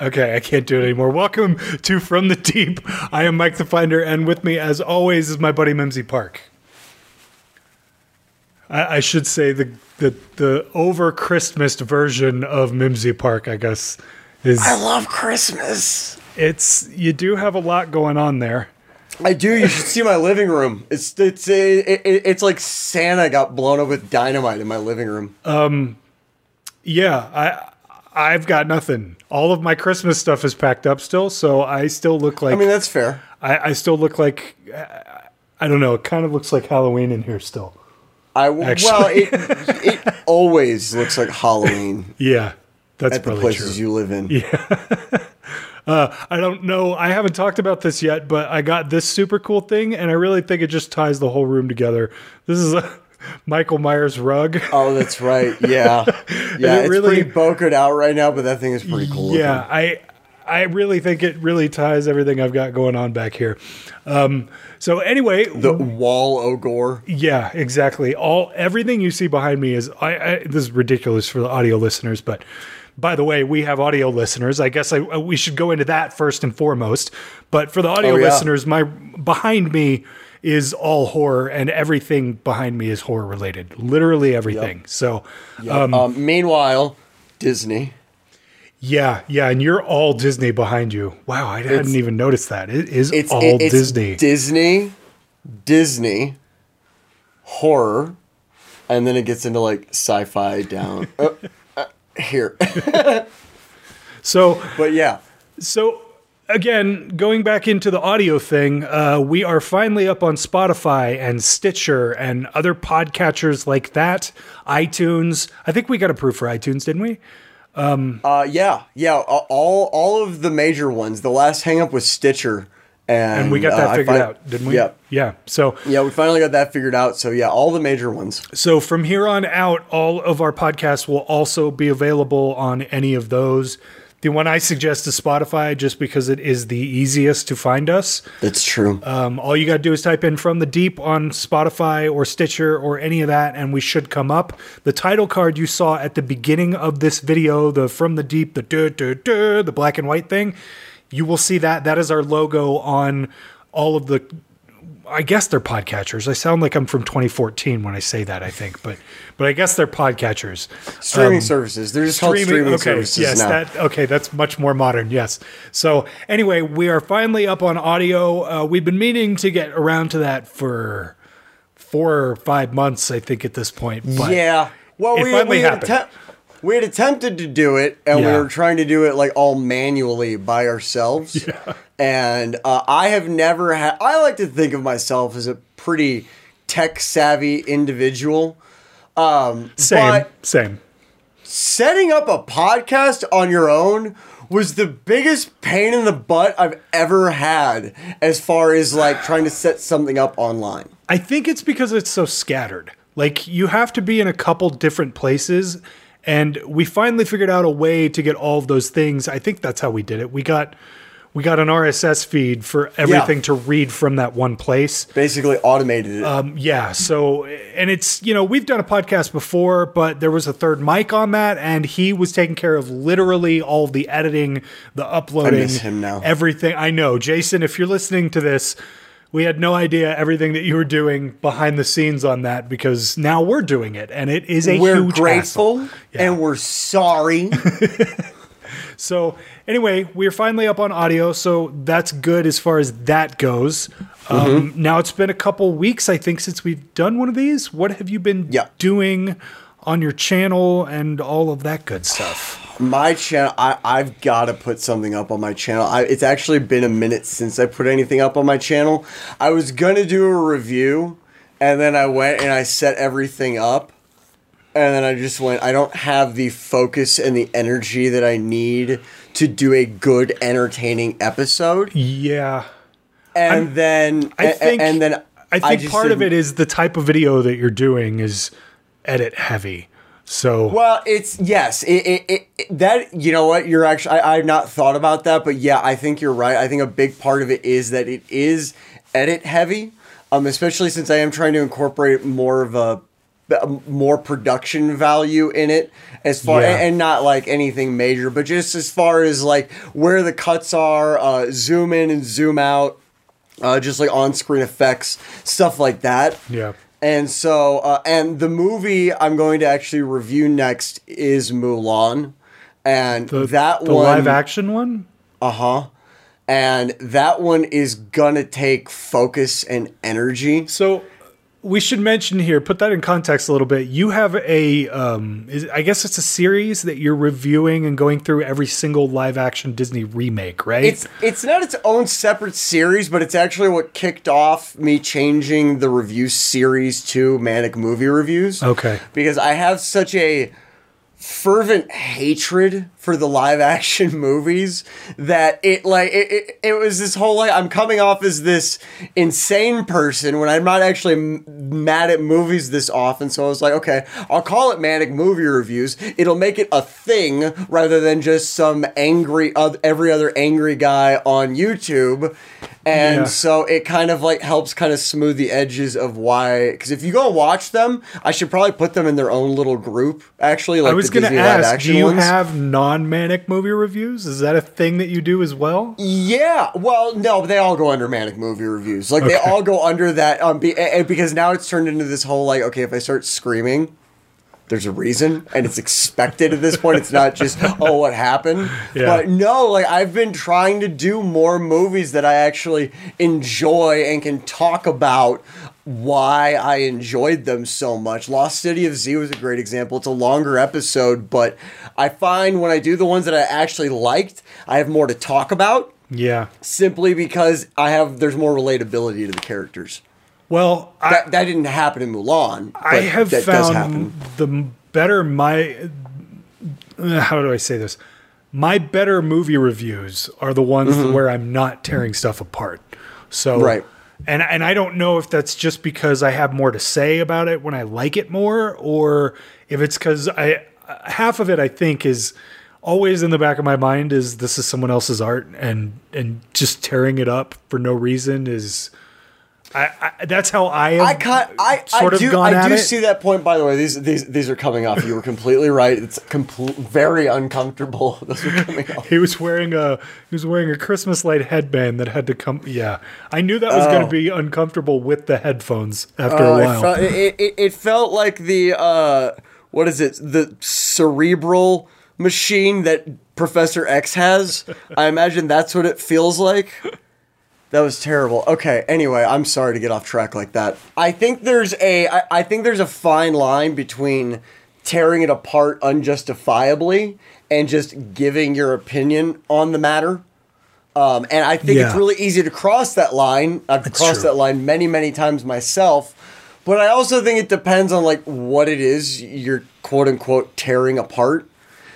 Okay, I can't do it anymore. Welcome to From the Deep. I am Mike the Finder, and with me, as always, is my buddy Mimsy Park. I, I should say the the the over Christmas version of Mimsy Park, I guess, is I love Christmas. it's you do have a lot going on there. I do. You should see my living room. It's it's it, it, it's like Santa got blown up with dynamite in my living room. Um, Yeah, I I've got nothing. All of my Christmas stuff is packed up still, so I still look like I mean, that's fair. I, I still look like I don't know. It kind of looks like Halloween in here still. I Actually. well, it it always looks like Halloween Yeah, that's at the places true. you live in. Uh I don't know. I haven't talked about this yet, but I got this super cool thing, and I really think it just ties the whole room together. This is a Michael Myers rug. Oh, that's right. Yeah, yeah. it it's really- pretty bokered out right now, but that thing is pretty cool. yeah, looking. I I really think it really ties everything I've got going on back here. Um, so anyway, The wall ogre. Yeah, exactly. All everything you see behind me is I, I this is ridiculous for the audio listeners, but by the way, we have audio listeners. I guess I, we should go into that first and foremost. But for the audio Oh, yeah. listeners, my behind me is all horror, and everything behind me is horror related. Literally everything. So, Um, meanwhile, Disney. yeah, yeah, and you're all Disney behind you. Wow, I hadn't even noticed that. It is It's all it- it's Disney. Disney, Disney, horror, and then it gets into like sci-fi down uh, uh, here. so but yeah, So again, going back into the audio thing, uh, we are finally up on Spotify and Stitcher and other podcatchers like that. iTunes. I think we got approved for iTunes, didn't we? uh, yeah, yeah. All all of the major ones. The last hang up was Stitcher, and, And we got uh, that I figured fin- out, didn't we? Yeah, Yeah. So yeah. We finally got that figured out. So yeah, all the major ones. so from here on out, all of our podcasts will also be available on any of those. The one I suggest is Spotify, just because it is the easiest to find us. That's true. Um, all you got to do is type in From the Deep on Spotify or Stitcher or any of that, and we should come up. The title card you saw at the beginning of this video, the From the Deep, the duh, duh, duh, the black and white thing, you will see that. That is our logo on all of the. I guess they're podcatchers. I sound like I'm from 2014 when I say that. I think, but but I guess they're podcatchers. streaming services. They're just called streaming okay, services yes, now. that okay, that's much more modern. Yes. So anyway, we are finally up on audio. Uh, we've been meaning to get around to that for four or five months, I think, at this point. But yeah. Well, we, finally we, had happened. We had attempted to do it, and Yeah. we were trying to do it like all manually by ourselves. Yeah. And uh, I have never had. I like to think of myself as a pretty tech savvy individual. Um, same, same. setting up a podcast on your own was the biggest pain in the butt I've ever had as far as like trying to set something up online. I think it's because it's so scattered. Like you have to be in a couple different places, and we finally figured out a way to get all of those things. I think that's how we did it. We got we got an RSS feed for everything to read from that one place. Basically automated it. Um, yeah. So, and it's, you know, we've done a podcast before, but there was a third mic on that, and he was taking care of literally all the editing, the uploading, miss him now. everything. I know. Jason, if you're listening to this, we had no idea everything that you were doing behind the scenes on that because now we're doing it, and it is a we're huge grateful hassle. and we're sorry. So anyway, we're finally up on audio, so that's good as far as that goes. Um, Mm-hmm. now it's been a couple weeks, I think, since we've done one of these. What have you been Yeah. doing on your channel and all of that good stuff? My channel, I, I've got to put something up on my channel. I, it's actually been a minute since I put anything up on my channel. I was going to do a review, and then I went and I set everything up. And then I just went, I don't have the focus and the energy that I need to do a good, entertaining episode. Yeah, And then, I think. and then I think just part of it is the type of video that you're doing is edit heavy. So Well, it's yes, it, it, it, it- that you know what you're actually. I, I've not thought about that, but yeah, I think you're right. I think a big part of it is that it is edit heavy, um, especially since I am trying to incorporate more of a more production value in it as far Yeah. and not like anything major, but just as far as like where the cuts are, uh, zoom in and zoom out, uh, just like on screen effects, stuff like that. Yeah. And so, uh, and the movie I'm going to actually review next is Mulan, and The, that the one, live action one? uh huh, and that one is gonna take focus and energy. So we should mention here, put that in context a little bit. You have a, um, is, I guess it's a series that you're reviewing and going through every single live action Disney remake, right? It's it's not its own separate series, but it's actually what kicked off me changing the review series to Manic Movie Reviews. Okay. Because I have such a fervent hatred for the live action movies that it like it, it, it was this whole like I'm coming off as this insane person when I'm not actually m- mad at movies this often so I was like okay I'll call it manic movie reviews it'll make it a thing rather than just some angry oth- every other angry guy on YouTube and Yeah. so it kind of like helps kind of smooth the edges of why because if you go watch them I should probably put them in their own little group actually like I was going to ask, do you ones. have non-manic movie reviews? Is that a thing that you do as well? Yeah, well, no, they all go under manic movie reviews. Like they all go under that um, be, and because now it's turned into this whole like, okay, if I start screaming, there's a reason, and it's expected at this point. It's not just oh, what happened. Yeah. But no, like I've been trying to do more movies that I actually enjoy and can talk about why I enjoyed them so much. Lost City of Z was a great example. It's a longer episode, but I find when I do the ones that I actually liked, I have more to talk about Yeah. simply because I have there's more relatability to the characters. Well, I, That that didn't happen in Mulan. But I have that does happen. found the better my uh, how do I say this? My better movie reviews are the ones where I'm not tearing stuff apart. So Mm-hmm. Right. And and I don't know if that's just because I have more to say about it when I like it more or if it's cuz I half of it I think is always in the back of my mind is this is someone else's art and and just tearing it up for no reason is I, I that's how I have I cut. I, sort I of do. gone I do it. see that point. By the way, these these these are coming off. You were completely right. It's very uncomfortable. Those are coming off. He was wearing a he was wearing a Christmas light headband that had to come. Yeah, I knew that was going Oh. to be uncomfortable with the headphones after Oh, a it, while. felt, it, it, it felt like the uh, what is it? The cerebral machine that Professor X has. I imagine that's what it feels like. That was terrible. Okay, anyway, I'm sorry to get off track like that. I think there's a I, I think there's a fine line between tearing it apart unjustifiably and just giving your opinion on the matter. Um, and I think it's really easy to cross that line. I've That's crossed true. that line many, many times myself. But I also think it depends on like what it is you're quote unquote tearing apart.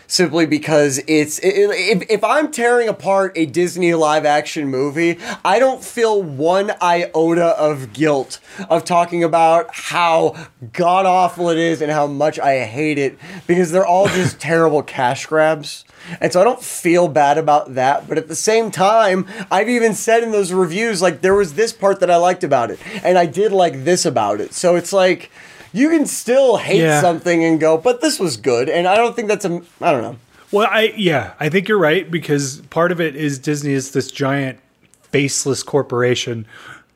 Simply because it's if, if I'm tearing apart a Disney live action movie, I don't feel one iota of guilt of talking about how god awful it is and how much I hate it because they're all just terrible cash grabs. And so I don't feel bad about that. But at the same time, I've even said in those reviews, like, there was this part that I liked about it. And I did like this about it. So it's like, you can still hate Yeah. something and go, but this was good. And I don't think that's a, I don't know. Well, I yeah, I think you're right because part of it is Disney is this giant faceless corporation,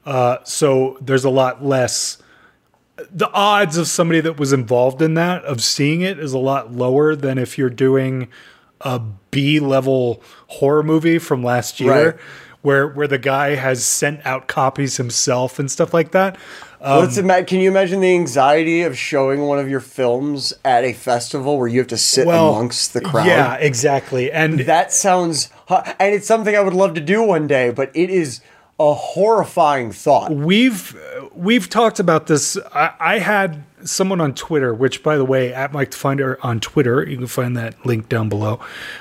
uh, so there's a lot less. The odds of somebody that was involved in that of seeing it is a lot lower than if you're doing a B level horror movie from last year, Right. where where the guy has sent out copies himself and stuff like that. Um, Let's ima- can you imagine the anxiety of showing one of your films at a festival where you have to sit well, amongst the crowd? Yeah, exactly, and That sounds, and it's something I would love to do one day, but it is a horrifying thought. We've we've talked about this. I, I had someone on Twitter, which by the way, at Mike Finder on Twitter, you can find that link down below.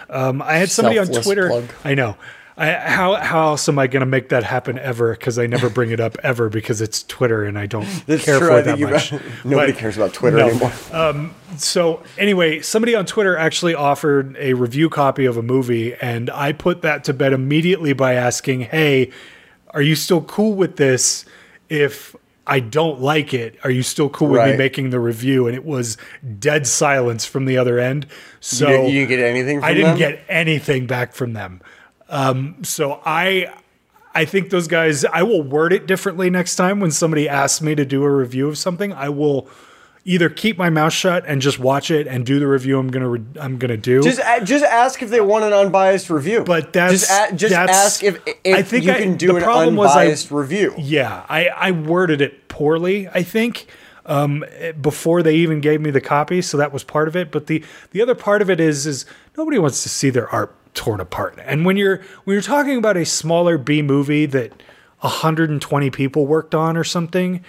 Um, I had somebody on Twitter. plug. I know. I, how how else am I going to make that happen ever? Because I never bring it up ever because it's Twitter and I don't That's care true. for I it that much. nobody But- cares about Twitter no. anymore. Um, so anyway, somebody on Twitter actually offered a review copy of a movie, and I put that to bed immediately by asking, "Hey, are you still cool with this? If I don't like it. Are you still cool with me making the review? And it was dead silence from the other end. So you, didn't, you didn't get anything. From I didn't them? get anything back from them. Um, so I I think those guys I will word it differently next time when somebody asks me to do a review of something. I will either keep my mouth shut and just watch it and do the review I'm gonna re- I'm gonna do. Just just ask if they want an unbiased review. But that's- just, a, just that's- ask if, if I think you I- can do the an problem was I- unbiased review. Yeah, I, I worded it poorly, I think, um, before they even gave me the copy, so that was part of it. But the the other part of it is is nobody wants to see their art torn apart. And when you're when you're talking about a smaller B movie that 120 people worked on or something,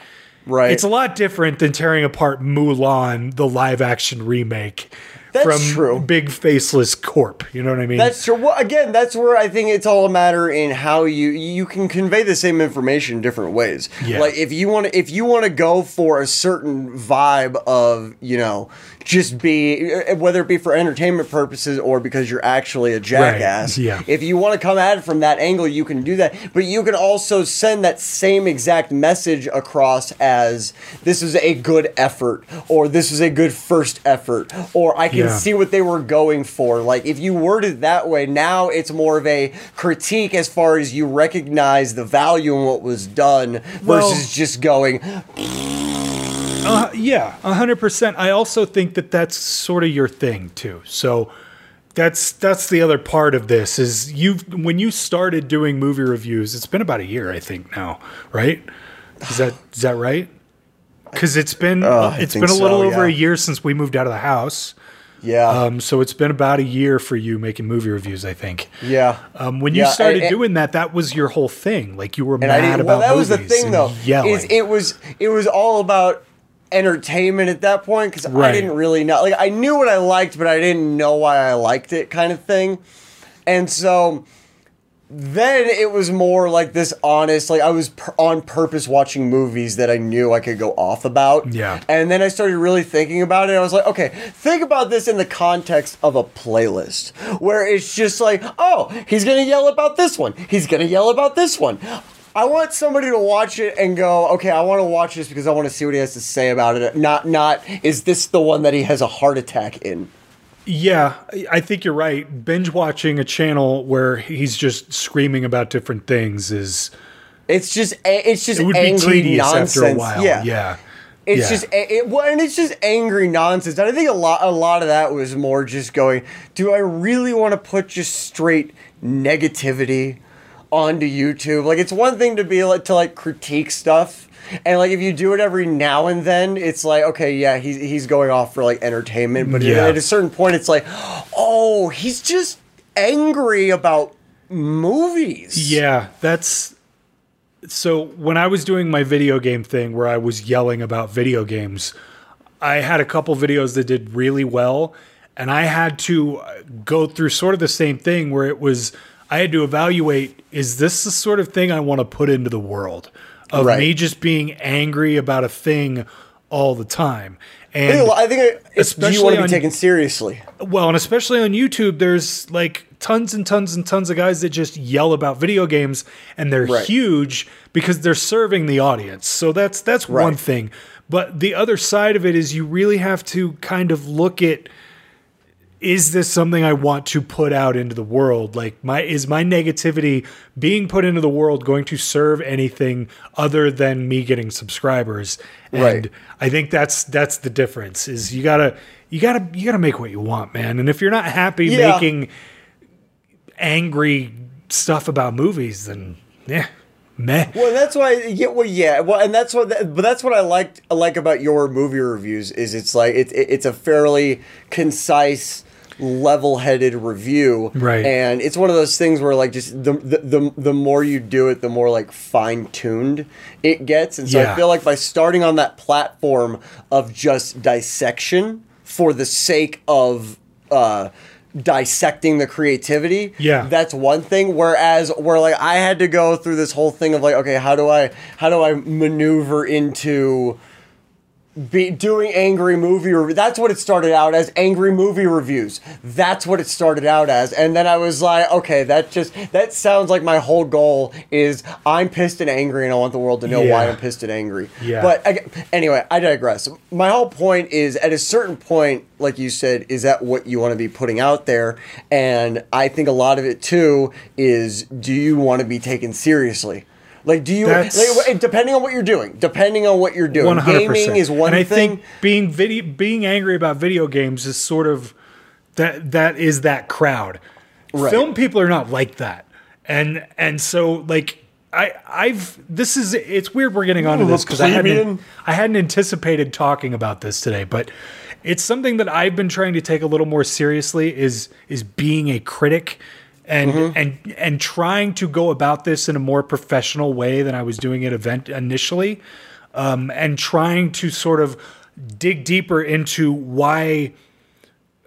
Right. it's a lot different than tearing apart Mulan, the live action remake. That's from true. Big Faceless Corp. You know what I mean? That's true. Well, again, that's where I think it's all a matter in how you you can convey the same information in different ways. Yeah. Like if you want to if you want to go for a certain vibe of you know just be whether it be for entertainment purposes or because you're actually a jackass. yeah. If you want to come at it from that angle, you can do that. But you can also send that same exact message across as this is a good effort or this is a good first effort or I can Yeah. see what they were going for. Like if you word it that way, now it's more of a critique as far as you recognize the value in what was done Well- versus just going, Uh, yeah, hundred percent. I also think that that's sort of your thing too. So that's that's the other part of this is you when you started doing movie reviews. It's been about a year, I think now, right? Is that is that right? Because it's been Uh, it's been a little so, over a year since we moved out of the house. Yeah, Um, so it's been about a year for you making movie reviews. I think. yeah. Um, when you Yeah, started and- doing that, that was your whole thing. Like you were mad about Well, that was the thing, though. Yelling. Is it was it was all about entertainment at that point because I didn't really know. Like I knew what I liked, but I didn't know why I liked it, kind of thing. And so then it was more like this honest. Like I was per- on purpose watching movies that I knew I could go off about. Yeah. And then I started really thinking about it. I was like, okay, think about this in the context of a playlist where it's just like, oh, he's going to yell about this one. He's going to yell about this one. I want somebody to watch it and go, okay, I want to watch this because I want to see what he has to say about it. Not, not, is this the one that he has a heart attack in? Yeah, I- think you're right. Binge watching a channel where he's just screaming about different things is It's just, it's just it would be angry tedious nonsense. after a while. Yeah. Yeah. It's Yeah. just it, well, and it's just angry nonsense. And I think a lot a lot of that was more just going, do I really want to put just straight negativity onto YouTube? Like it's one thing to be like to like critique stuff. And like if you do it every now and then, it's like okay, yeah, he's he's going off for like entertainment, but Yeah. at a certain point, it's like, oh, he's just angry about movies. Yeah, that's so when I was doing my video game thing where I was yelling about video games, I had a couple videos that did really well and I had to go through sort of the same thing where it was I had to evaluate is this the sort of thing I want to put into the world of Right. me just being angry about a thing all the time. And I think do you Especially want to be on- taken seriously? well, and especially on YouTube, there's like tons and tons and tons of guys that just yell about video games, and they're Right. huge because they're serving the audience. So that's that's one thing. But the other side of it is you really have to kind of look at is this something I want to put out into the world? Like my is my negativity being put into the world going to serve anything other than me getting subscribers? And Right. I think that's that's the difference. Is you gotta you gotta you gotta make what you want, man. And if you're not happy Yeah. making angry stuff about movies, then yeah, meh. Well, that's why. Yeah, well, yeah. Well, and that's what. But that's what I liked. Like about your movie reviews is it's like it's it's a fairly concise, level-headed review. Right. And it's one of those things where like just the the the, the more you do it, the more like fine-tuned it gets. And so Yeah. I feel like by starting on that platform of just dissection for the sake of. uh dissecting the creativity Yeah. that's one thing whereas where like i had to go through this whole thing of like okay how do i how do i maneuver into be doing angry movie review. That's what it started out as angry movie reviews. That's what it started out as. And then I was like, okay, that just that sounds like my whole goal is I'm pissed and angry and I want the world to know why I'm pissed and angry. Yeah. But I, anyway, I digress. My whole point is at a certain point, like you said, is that what you want to be putting out there? And I think a lot of it too is do you want to be taken seriously? Like, do you, like, depending on what you're doing, depending on what you're doing, One hundred percent. gaming is one and I thing. think being video, being angry about video games is sort of that. That is that crowd. Right. Film people are not like that, and and so like I I've this is it's weird we're getting onto Ooh, this because I hadn't. I hadn't anticipated talking about this today, but it's something that I've been trying to take a little more seriously. Is is being a critic. And, Mm-hmm. and and trying to go about this in a more professional way than I was doing it event initially, um, and trying to sort of dig deeper into why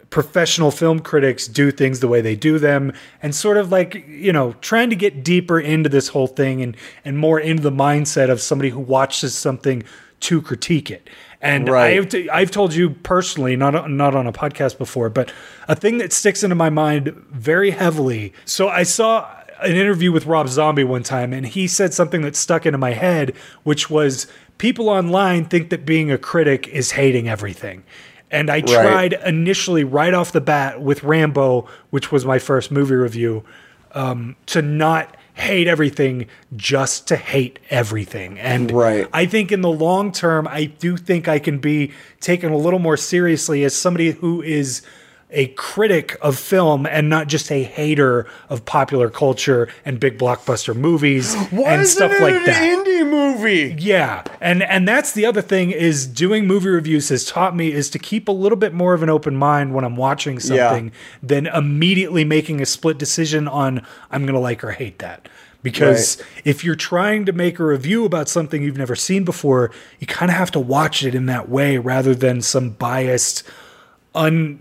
professional film critics do things the way they do them and sort of like you know trying to get deeper into this whole thing and and more into the mindset of somebody who watches something to critique it and Right. I've, t- I've told you personally not on- not on a podcast before but a thing that sticks into my mind very heavily. So I saw an interview with Rob Zombie one time and he said something that stuck into my head which was people online think that being a critic is hating everything. And I tried initially right off the bat with Rambo, which was my first movie review, um, to not hate everything just to hate everything. And Right. I think in the long term, I do think I can be taken a little more seriously as somebody who is a critic of film and not just a hater of popular culture and big blockbuster movies Why and isn't stuff it like an that. indie movie? Yeah, and and that's the other thing is doing movie reviews has taught me is to keep a little bit more of an open mind when I'm watching something than immediately making a split decision on I'm going to like or hate that. Because if you're trying to make a review about something you've never seen before, you kind of have to watch it in that way rather than some biased un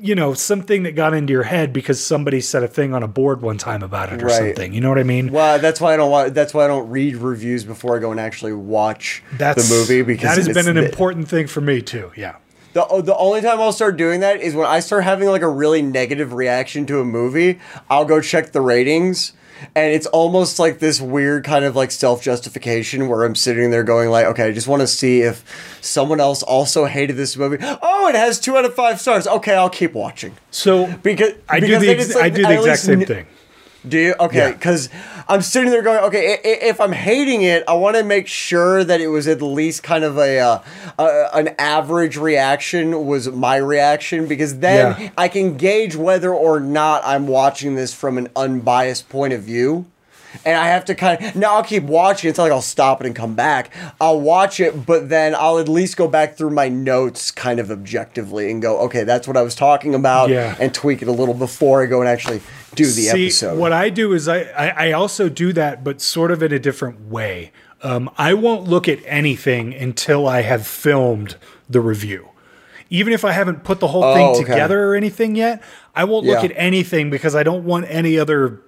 you know, something that got into your head because somebody said a thing on a board one time about it or Right. something. You know what I mean? Well, that's why I don't. That's why I don't read reviews before I go and actually watch That's the movie because that has been an important thing for me too. Yeah. The, oh, the only time I'll start doing that is when I start having like a really negative reaction to a movie. I'll go check the ratings, and it's almost like this weird kind of like self justification where I'm sitting there going like, okay, I just want to see if someone else also hated this movie. Oh, it has two out of five stars. Okay, I'll keep watching So because I do because the ex- like I do the exact same kn- thing. Do you? Okay, Yeah. because I'm sitting there going, okay, if I'm hating it, I want to make sure that it was at least kind of a, uh, a an average reaction was my reaction because then Yeah. I can gauge whether or not I'm watching this from an unbiased point of view. And I have to kind of now I'll keep watching until like I'll stop it and come back. I'll watch it, but then I'll at least go back through my notes kind of objectively and go, okay, that's what I was talking about, Yeah. and tweak it a little before I go and actually do the See, episode. what I do is I, I I also do that, but sort of in a different way. Um, I won't look at anything until I have filmed the review. Even if I haven't put the whole Oh, thing okay. together or anything yet, I won't look at anything because I don't want any other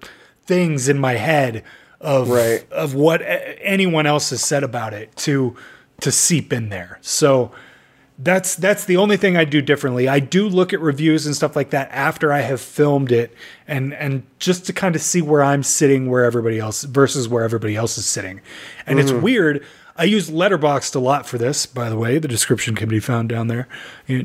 things in my head of Right. of what anyone else has said about it to to seep in there. So that's that's the only thing I do differently. I do look at reviews and stuff like that after I have filmed it and and just to kind of see where I'm sitting where everybody else versus where everybody else is sitting. And it's weird. I use Letterboxd a lot for this, by the way. The description can be found down there,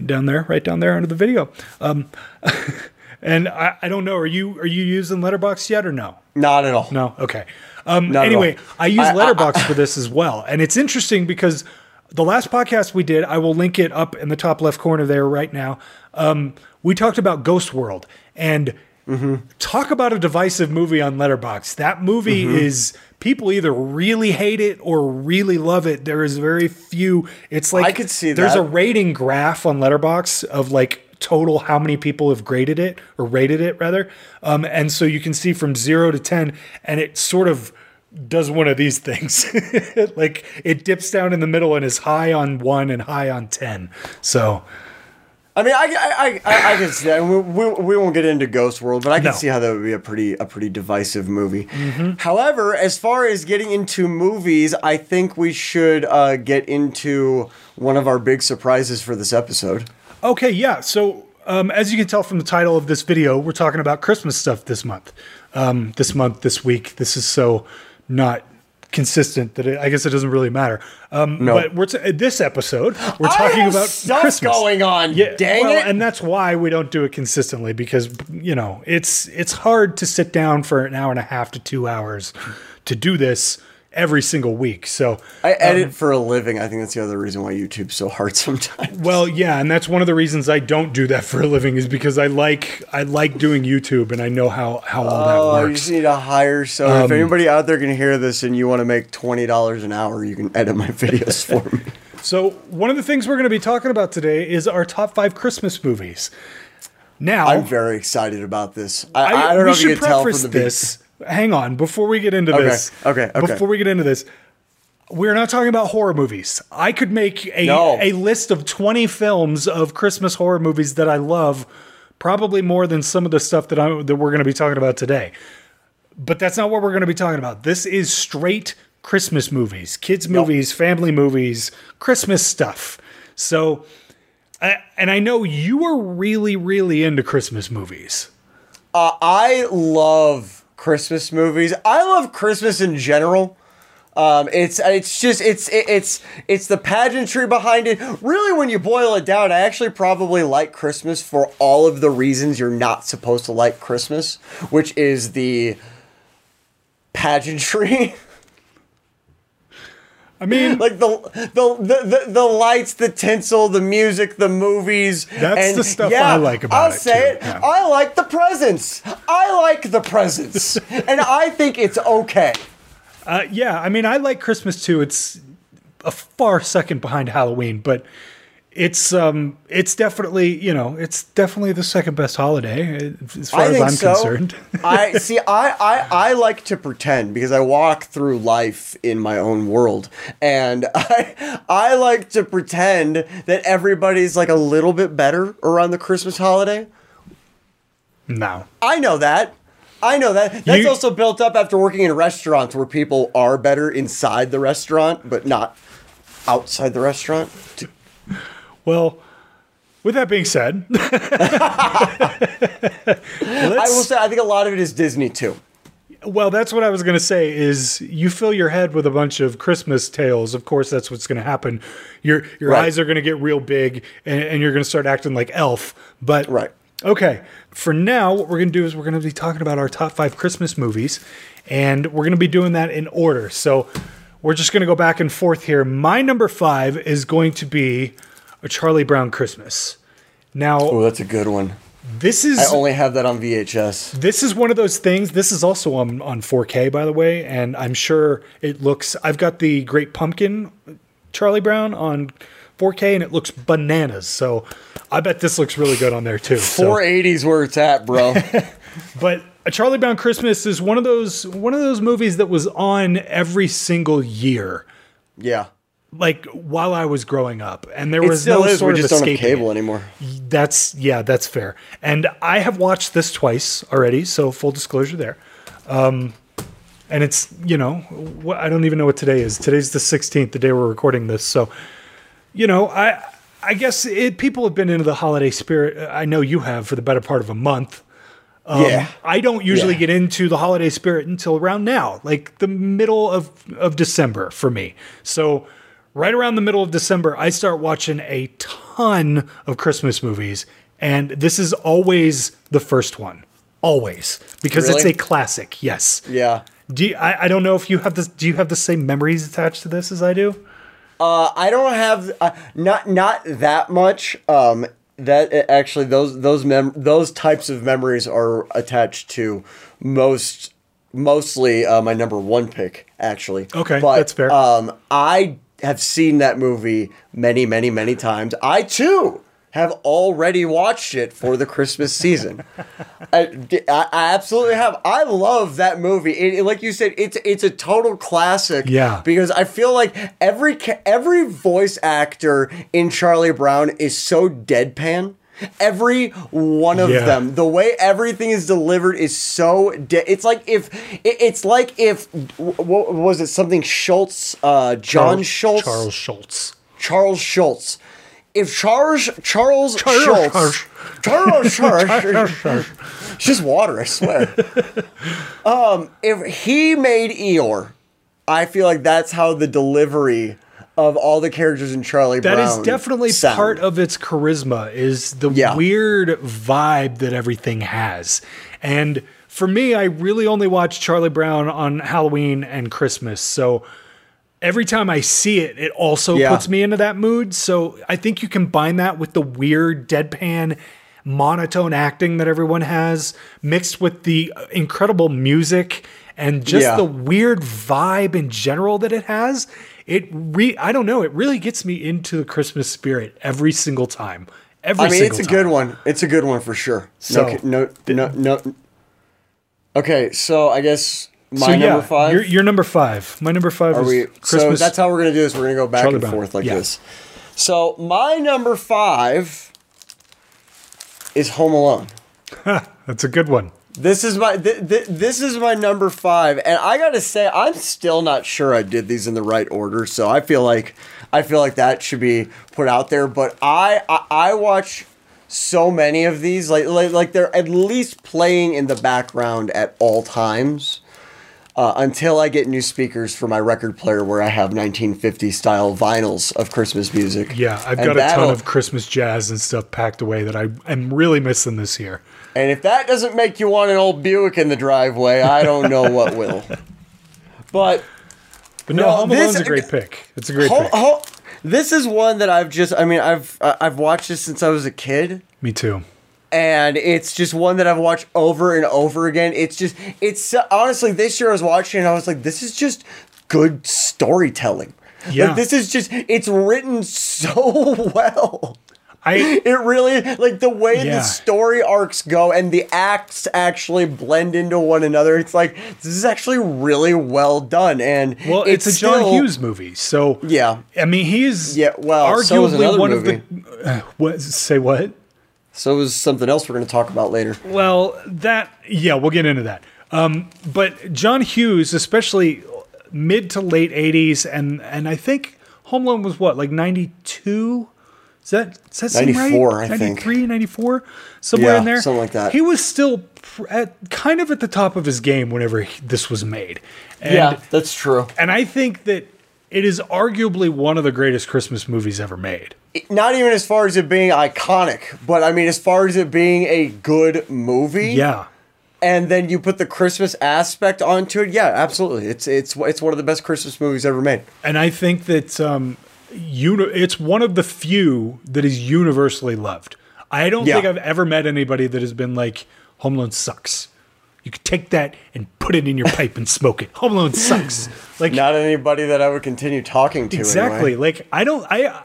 down there, right down there under the video. Um, and I, I don't know. Are you are you using Letterboxd yet or no? Not at all. No. Okay. Um, Not anyway. I use Letterboxd for this as well, and it's interesting because the last podcast we did, I will link it up in the top left corner there right now. Um, we talked about Ghost World and Mm-hmm. talk about a divisive movie on Letterboxd. That movie Mm-hmm. is people either really hate it or really love it. There is very few. It's like I could see there's that. a rating graph on Letterboxd of like total how many people have graded it or rated it rather. Um, and so you can see from zero to 10 and it sort of does one of these things. like it dips down in the middle and is high on one and high on 10. So I mean, I, I, I, I can see that. We, we, we won't get into Ghost World, but I can No. see how that would be a pretty a pretty divisive movie. Mm-hmm. However, as far as getting into movies, I think we should uh, get into one of our big surprises for this episode. Okay, yeah. So, um, as you can tell from the title of this video, we're talking about Christmas stuff this month. Um, this month, this week. This is so not consistent that it, I guess it doesn't really matter. Um, No. But we're t- this episode, we're I talking have about stuff Christmas. going on. Yeah, dang well, it! and that's why we don't do it consistently because you know it's it's hard to sit down for an hour and a half to two hours to do this every single week. So I edit for a living. I think that's the other reason why YouTube's so hard sometimes. Well, yeah, and that's one of the reasons I don't do that for a living is because I like I like doing YouTube and I know how how all that works. Oh, you just need to hire. So Um, if anybody out there can hear this and you want to make twenty dollars an hour, you can edit my videos for me. So one of the things we're going to be talking about today is our top five Christmas movies. Now, I'm very excited about this. I, I, don't know if you can tell from the this. Hang on, before we get into Okay, this. okay, okay. Before we get into this, we're not talking about horror movies. I could make a No. a list of 20 films of Christmas horror movies that I love, probably more than some of the stuff that I that we're going to be talking about today. But that's not what we're going to be talking about. This is straight Christmas movies, kids movies, family movies, Christmas stuff. So, I, and I know you are really, really into Christmas movies. Uh, I love Christmas movies. I love Christmas in general. Um, it's it's just it's it's it's the pageantry behind it. Really, when you boil it down, I actually probably like Christmas for all of the reasons you're not supposed to like Christmas, which is the pageantry. I mean, like the, the the the lights, the tinsel, the music, the movies. That's the stuff yeah, I like about I'll it, say too, it. yeah. I like the presents. I like the presents, and I think it's okay. Uh, yeah, I mean, I like Christmas too. It's a far second behind Halloween, but it's um, it's definitely you know, it's definitely the second best holiday as far as I'm so. concerned. I see. I, I I like to pretend because I walk through life in my own world, and I I like to pretend that everybody's like a little bit better around the Christmas holiday. no, I know that. I know that. That's You- also built up after working in restaurants where people are better inside the restaurant, but not outside the restaurant. Well, with that being said, I will say, I think a lot of it is Disney too. well, that's what I was going to say. Is you fill your head with a bunch of Christmas tales. Of course, that's what's going to happen. Your your Right. eyes are going to get real big, and, and you're going to start acting like Elf. But Right. Okay. For now, what we're going to do is we're going to be talking about our top five Christmas movies, and we're going to be doing that in order. So we're just going to go back and forth here. My number five is going to be a Charlie Brown Christmas. Now, Oh, that's a good one. this is I only have that on VHS. this is one of those things. This is also on, on 4K, by the way, and I'm sure it looks. I've got the Great Pumpkin Charlie Brown on 4K, and it looks bananas. So I bet this looks really good on there too. So- 480's where it's at, bro. But a Charlie Brown Christmas is one of those one of those movies that was on every single year, yeah. Like while I was growing up, and there It was no is. sort We of just don't have escaping cable it. anymore. That's yeah, that's fair. And I have watched this twice already, so full disclosure there. Um, and it's you know I don't even know what today is. Today's the 16th, the day we're recording this. So you know I I guess it, people have been into the holiday spirit. I know you have for the better part of a month. yeah. I don't usually Yeah. get into the holiday spirit until around now, like the middle of, of December for me. So, right around the middle of December, I start watching a ton of Christmas movies. And this is always the first one. Always. Because it's a classic. Yes. Yeah. Do you, I, I don't know if you have this. Do you have the same memories attached to this as I do? Uh, I don't have uh, not not that much. Um, that actually those those mem- those types of memories are attached to most mostly uh, my number one pick actually. Okay, but, that's fair. Um, I have seen that movie many many many times. I too have already watched it for the Christmas season. I, I absolutely have. I love that movie. It, it- like you said, it's it's a total classic. Yeah. Because I feel like every every voice actor in Charlie Brown is so deadpan. Every one of Yeah. them, the way everything is delivered is so. De- it's like if it- it's like if what was it? Something Schulz, uh, John Charles- Schulz, Charles Schulz. Charles Schulz. If Charles Charles, Charles Schulz, Charles Schulz, it's just water, I swear. um, if he made Eeyore, I feel like that's how the delivery of all the characters in Charlie That Brown That is definitely sound. part of its charisma is the Yeah. weird vibe that everything has. And for me, I really only watch Charlie Brown on Halloween and Christmas. So every time I see it, it also Yeah. puts me into that mood. So I think you combine that with the weird deadpan monotone acting that everyone has mixed with the incredible music and just Yeah. the weird vibe in general that it has it re I don't know it really gets me into the Christmas spirit every single time every single time. I mean, it's a time. good one. It's a good one for sure. So- no, no, no, no. Okay, so I guess my so yeah number 5 You're, you're number five my number five Are is we? Christmas So that's how we're gonna do this. We're gonna go back Charlie and Brown. forth like Yeah. this. So my number five is Home Alone. that's a good one This is my th- th- this is my number five, and I gotta say I'm still not sure I did these in the right order. So I feel like I feel like that should be put out there. But I I, I watch so many of these like, like like they're at least playing in the background at all times. Uh, until I get new speakers for my record player where I have 1950 style vinyls of Christmas music. yeah I've And got a ton of Christmas jazz and stuff packed away that I am really missing this year And if that doesn't make you want an old Buick in the driveway, I don't know what will. But but no, No, Home this- Alone's a great pick it's a great Ho- pick ho- this is one that I've just I mean I've I've watched this since I was a kid me too and it's just one that I've watched over and over again. It's just it's honestly this year I was watching and I was like this is just good storytelling. Yeah. Like this is just it's written so well. I It really like the way Yeah. the story arcs go and the acts actually blend into one another. It's like this is actually really well done and Well, it's, a John still- Hughes movie, so Yeah. I mean, he's Yeah, well, so arguably another one movie. of the. Uh, what? Say what? So is something else we're going to talk about later. Well, that yeah, we'll get into that. Um, but John Hughes, especially mid to late '80s, and and I think Home Alone was what like '92. Is that does that seem right? 94, I think. 93, 94, somewhere Yeah, in there, something like that. He was still at kind of at the top of his game whenever he, this was made. And, that's true. and I think that it is arguably one of the greatest Christmas movies ever made. Not even as far as it being iconic, but I mean as far as it being a good movie. Yeah. And then you put the Christmas aspect onto it. Yeah, absolutely. It's it's it's one of the best Christmas movies ever made. And I think that um, uni- it's one of the few that is universally loved. I don't Yeah. think I've ever met anybody that has been like, Home Alone sucks. You could take that and put it in your pipe and smoke it. Home Alone sucks. Like Not anybody that I would continue talking to. exactly. Anyway. Like I don't. I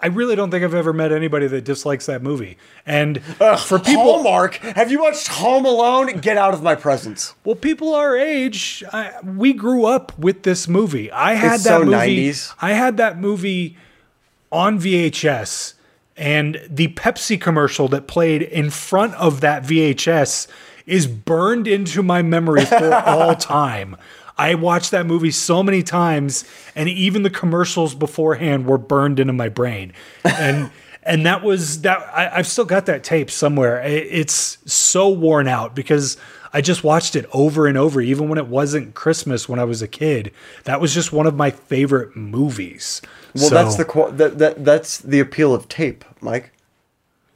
I really don't think I've ever met anybody that dislikes that movie. And for people, Hallmark, have you watched Home Alone? Get out of my presence. Well, people our age, I, we grew up with this movie. I had It's that so movie. 90s. I had that movie on VHS, and the Pepsi commercial that played in front of that VHS is burned into my memory for all time. I watched that movie so many times, and even the commercials beforehand were burned into my brain. And and that was that. I, I've still got that tape somewhere. I- It's so worn out because I just watched it over and over, even when it wasn't Christmas when I was a kid. That was just one of my favorite movies. Well, So- that's the that, that that's the appeal of tape, Mike.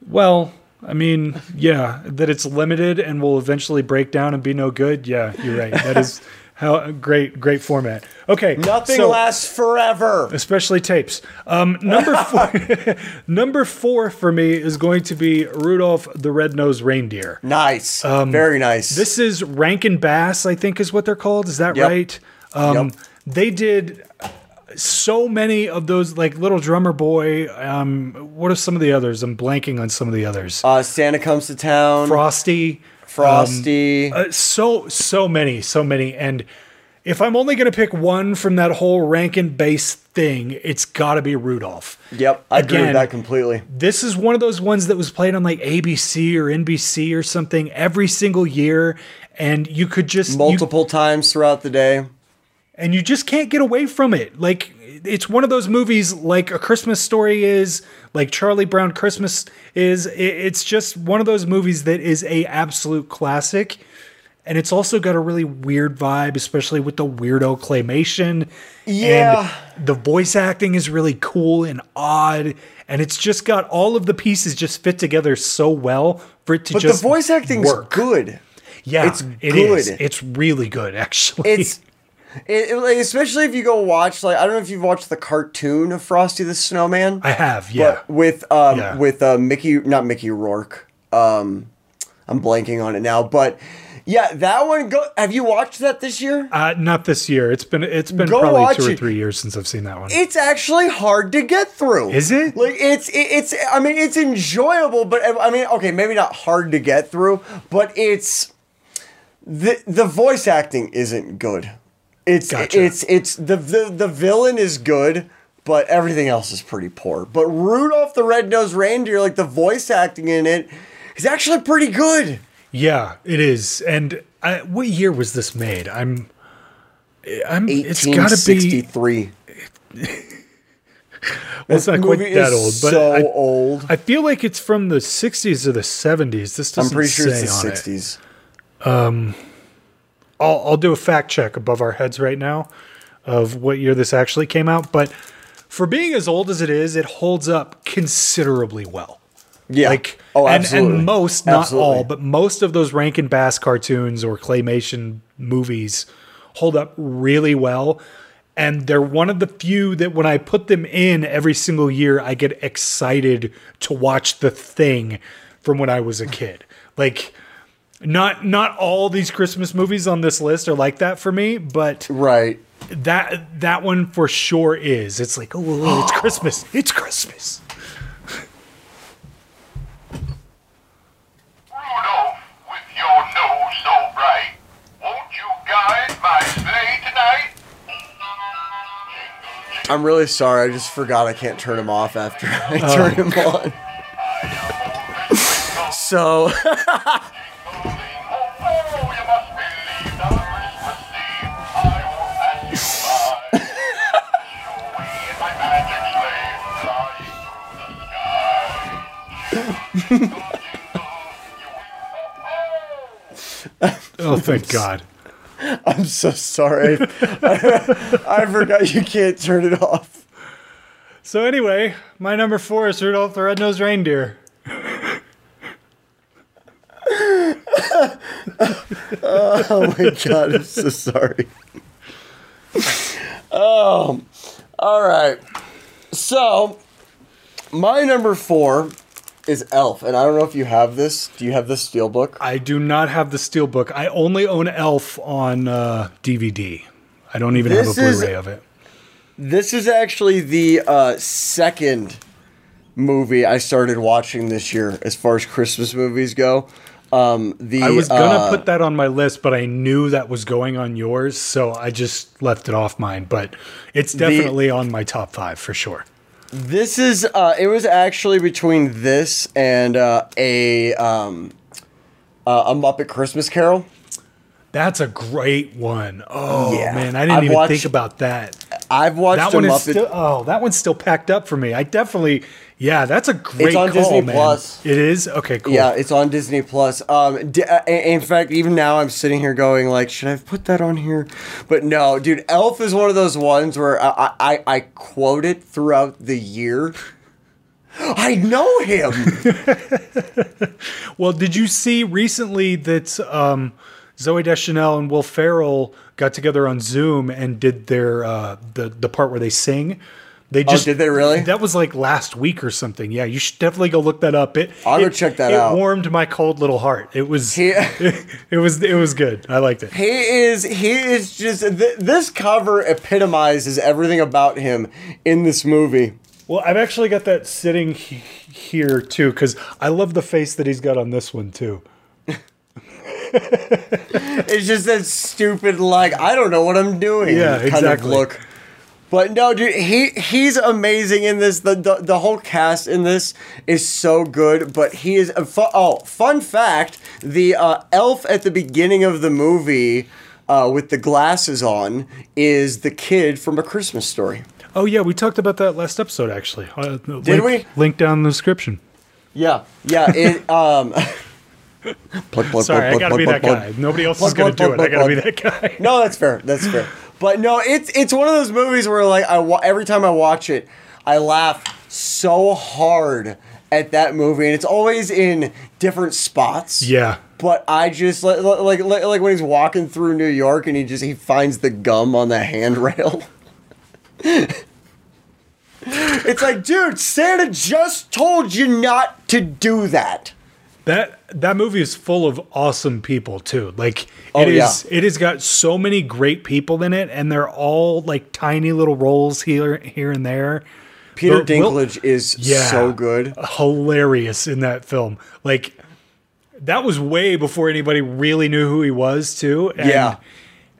well. I mean, yeah, that it's limited and will eventually break down and be no good. Yeah, you're right. That is how great, great format. Okay, Nothing so- lasts forever. especially tapes. Um, number four, number four for me is going to be Rudolph the Red-Nosed Reindeer. Nice, very nice. Um, This is Rankin Bass, I think, is what they're called. Is that Yep. right? Um, Yep. They did so many of those, like Little Drummer Boy. Um, what are some of the others? I'm blanking on some of the others. uh, Santa comes to town. Frosty. Frosty. Uh, so so many, so many, and if I'm only going to pick one from that whole Rankin Bass thing, it's got to be Rudolph. Yep, I agree with that completely. This is one of those ones that was played on like ABC or NBC or something every single year, and you could just you- Multiple times throughout the day. and you just can't get away from it. Like it's one of those movies, like A Christmas Story is, like Charlie Brown Christmas is. It's just one of those movies that is a absolute classic, and it's also got a really weird vibe, especially with the weirdo claymation. Yeah. and the voice acting is really cool and odd, and it's just got all of the pieces just fit together so well for it to But just the voice acting's work. good. Yeah, it's it is. good. It's really good, actually. It's it, it- like, especially if you go watch like I don't know if you've watched the cartoon of Frosty the Snowman. I have, yeah. But with um Yeah. with uh, Mickey not Mickey Rourke. Um I'm blanking on it now, but yeah, that one go have you watched that this year? Uh, not this year. It's been it's been Go probably two or three years since I've seen that one. It's actually hard to get through. Is it? Like it's it, it's I mean it's enjoyable, but I mean okay, maybe not hard to get through, but it's the the voice acting isn't good. It's Gotcha. it's it's the, the the villain is good, but everything else is pretty poor. But Rudolph the Red-Nosed Reindeer, like the voice acting in it, is actually pretty good. yeah, it is. And I, what year was this made? I'm, I'm. It's got to be. 1863. Well, it's not quite that old, but so I, old. I feel like it's from the '60s or the '70s. This I'm pretty sure it's the on it. 60s. I'll, I'll do a fact check above our heads right now of what year this actually came out. But for being as old as it is, it holds up considerably well. Yeah. Like, oh, and, absolutely. and most, not Absolutely. all, but most of those Rankin Bass cartoons or claymation movies hold up really well. And they're one of the few that when I put them in every single year, I get excited to watch the thing from when I was a kid. Like, not not all these Christmas movies on this list are like that for me, but Right. that that one for sure is. It's like, oh, it's Christmas. It's Christmas. Rudolph, with your nose so bright, won't you guide my sleigh tonight? I'm really sorry. I just forgot I can't turn him off after I turn oh. him on. So, Oh, you must believe that Christmas I will pass you by. Away my magic sleigh, flying through the sky. Oh, thank God. I'm so sorry. I, I forgot you can't turn it off. So anyway, my number four is Rudolph the Red-Nosed Reindeer. Oh my god, I'm so sorry. Um, all right. So, my number four is Elf, and I don't know if you have this. Do you have this steelbook? I do not have the steelbook. I only own Elf on uh, DVD. I don't even have a Blu-ray of it. This is actually the uh, second movie I started watching this year, as far as Christmas movies go. Um, the I was gonna uh, put that on my list, but I knew that was going on yours, so I just left it off mine. But it's definitely on my top five for sure. This is uh it was actually between this and uh a um uh, a Muppet Christmas Carol. That's a great one. Oh Yeah. man, I didn't I've even watched- think about that. I've watched That a one is Muppet still oh, that one's still packed up for me. I definitely yeah, that's a great It's on call, Disney man. Plus. It is okay, cool. Yeah, it's on Disney Plus. Um, d- uh, in fact, even now I'm sitting here going like, should I put that on here? But no, dude, Elf is one of those ones where I I, I quote it throughout the year. I know him. Well, did you see recently that um, Zooey Deschanel and Will Ferrell got together on Zoom and did their uh, the the part where they sing? They oh, just Oh, did they really? That was like last week or something. Yeah, you should definitely go look that up. It I'll go check that it out. warmed my cold little heart. It was He- it was it was good. I liked it. He is he is just th- this cover epitomizes everything about him in this movie. Well, I've actually got that sitting he- here too because I love the face that he's got on this one too. it's just that stupid like I don't know what I'm doing Yeah, kind exactly. of look. But no, dude, he he's amazing in this. The, the the whole cast in this is so good. But he is a fu- oh, fun fact: the uh, elf at the beginning of the movie uh, with the glasses on is the kid from A Christmas Story. Oh yeah, we talked about that last episode actually. Uh, Did link, we? Link down in the description. Yeah, yeah. It um. plug, plug, Sorry, I gotta plug, be plug, that plug. guy. Nobody else is gonna plug, do it. I gotta be that guy. No, that's fair. That's fair. But no, it's it's one of those movies where like I wa- every time I watch it, I laugh so hard at that movie, and it's always in different spots. Yeah. But I just like like like, like when he's walking through New York and he just he finds the gum on the handrail. it's like, dude, Santa just told you not to do that. That that movie is full of awesome people too. Like Oh, it is yeah. it has got so many great people in it and they're all like tiny little roles here here and there. Peter But Will- Dinklage is Yeah. so good. hilarious in that film. Like that was way before anybody really knew who he was too. And, Yeah.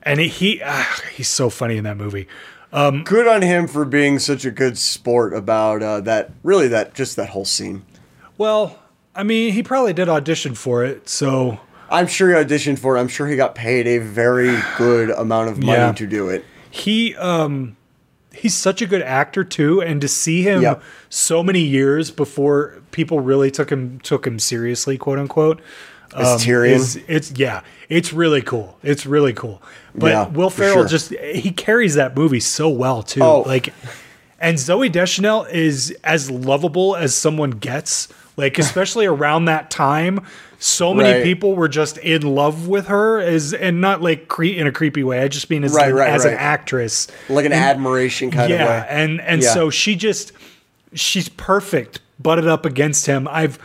and he, he ah, he's so funny in that movie. good on him for being such a good sport about uh, that. Really, that just that whole scene. Well, I mean, he probably did audition for it, so I'm sure he auditioned for it. I'm sure he got paid a very good amount of money Yeah. to do it. he um he's such a good actor too and to see him Yep. so many years before people really took him took him seriously quote unquote um, Tyrion. is- it's yeah it's really cool it's really cool but Yeah, will ferrell sure. just he carries that movie so well too Oh. like and zooey deschanel is as lovable as someone gets like especially around that time so many Right. people were just in love with her as and not like cre- in a creepy way i just mean as, Right, an, right, as an actress Like an admiration kind yeah, of way. and and Yeah. so she just she's perfect, butted up against him. I've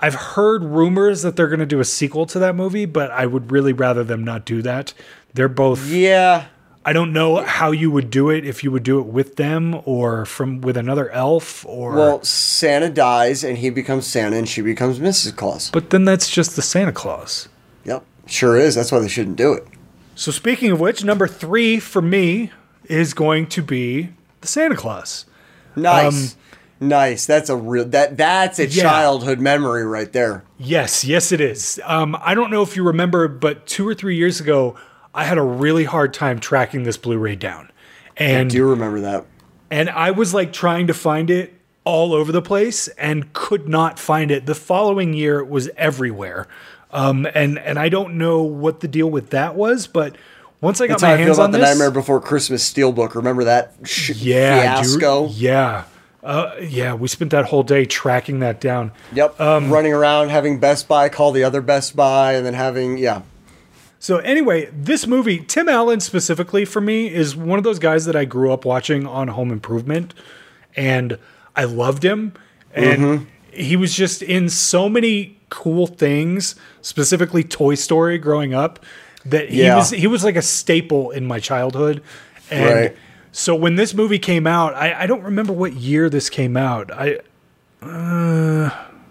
I've heard rumors that they're going to do a sequel to that movie, but I would really rather them not do that. They're both. yeah. I don't know how you would do it if you would do it with them or from with another elf or. Well, Santa dies and he becomes Santa and she becomes Mrs. Claus. but then that's just the Santa Claus. Yep. Sure is. That's why they shouldn't do it. So speaking of which, number three for me is going to be the Santa Claus. Nice. nice. That's a real that that's a Um, Yeah. childhood memory right there. Yes, yes, it is. Um, I don't know if you remember, but two or three years ago, I had a really hard time tracking this Blu-ray down, and Do you remember that? and I was like trying to find it all over the place and could not find it. The following year, it was everywhere, um, and and I don't know what the deal with that was, but once I got That's my how I feel hands about on the this, Nightmare Before Christmas Steelbook. Remember that sh- yeah, do you- yeah, uh, yeah, we spent that whole day tracking that down. Yep. Um, Running around having Best Buy call the other Best Buy and then having yeah. So anyway, this movie, Tim Allen specifically for me, is one of those guys that I grew up watching on Home Improvement, and I loved him, and Mm-hmm. he was just in so many cool things, specifically Toy Story growing up, that he Yeah. was he was like a staple in my childhood, and Right. so when this movie came out, I, I don't remember what year this came out. I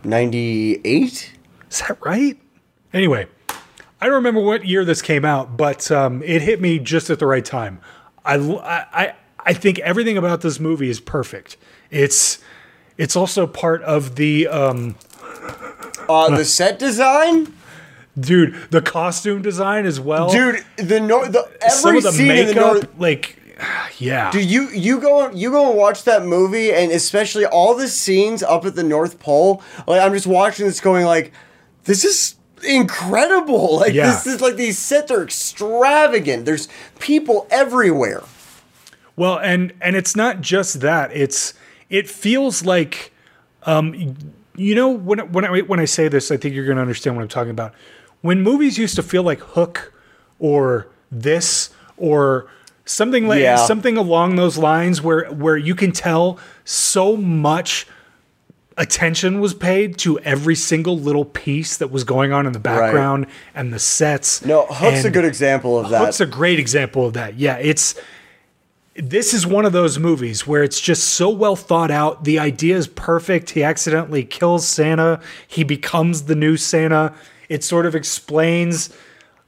Ninety eight? Is that right? Anyway, I don't remember what year this came out, but um, it hit me just at the right time. I, I, I think everything about this movie is perfect. It's it's also part of the um, Uh the set design? dude the costume design as well. Dude, the no the some every of the scene in the makeup, north like yeah, Dude, you you go you go and watch that movie, and especially all the scenes up at the North Pole. Like I'm just watching this, going like, this is incredible. Like Yeah. this is like these sets are extravagant. There's people everywhere. Well, and and it's not just that. It's it feels like um you know when when I when I say this, I think you're going to understand what I'm talking about. When movies used to feel like Hook or this or something like Yeah. something along those lines where where you can tell so much attention was paid to every single little piece that was going on in the background and the sets. No, Hook's a good example of that. Hook's a great example of that. Yeah, it's this is one of those movies where it's just so well thought out. The idea is perfect. He accidentally kills Santa. He becomes the new Santa. It sort of explains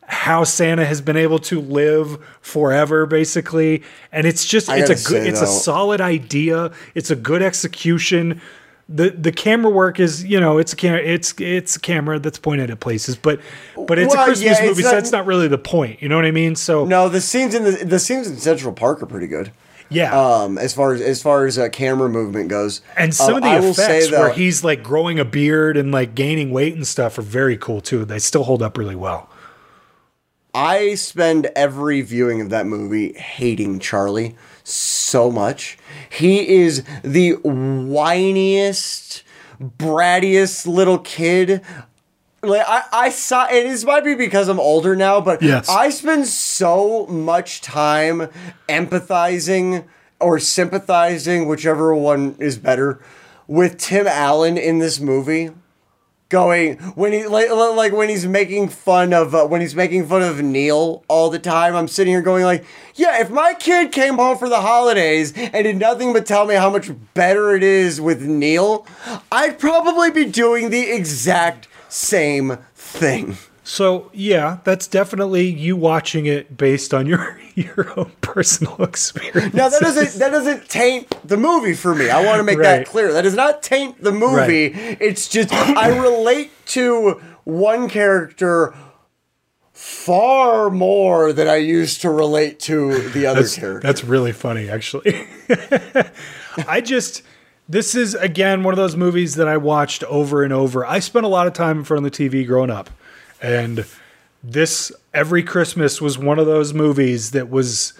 how Santa has been able to live forever, basically. And it's just it's a good it's a solid idea. It's a good execution. The the camera work is you know it's a camera it's it's a camera that's pointed at places, but but it's Well, a Christmas yeah, movie, so not- that's not really the point. You know what I mean? So No, the scenes in the the scenes in Central Park are pretty good. yeah. Um, as far as as far as uh, camera movement goes, and some Um, of the I effects where he's like growing a beard and like gaining weight and stuff are very cool too. They still hold up really well. I spend every viewing of that movie hating Charlie so much. He is the whiniest, brattiest little kid. Like I, I saw it is might be because I'm older now, but Yes. I spend so much time empathizing or sympathizing, whichever one is better, with Tim Allen in this movie going when he like like when he's making fun of uh, when he's making fun of Neil all the time. I'm sitting here going like, yeah, if my kid came home for the holidays and did nothing but tell me how much better it is with Neil, I'd probably be doing the exact same thing. So yeah, that's definitely you watching it based on your your own personal experience. Now that doesn't that doesn't taint the movie for me. I want to make Right. that clear. That does not taint the movie. It's just I relate to one character far more than I used to relate to the other that's, character. that's really funny, actually. I just this is again one of those movies that I watched over and over. I spent a lot of time in front of the TV growing up, and this every Christmas was one of those movies that was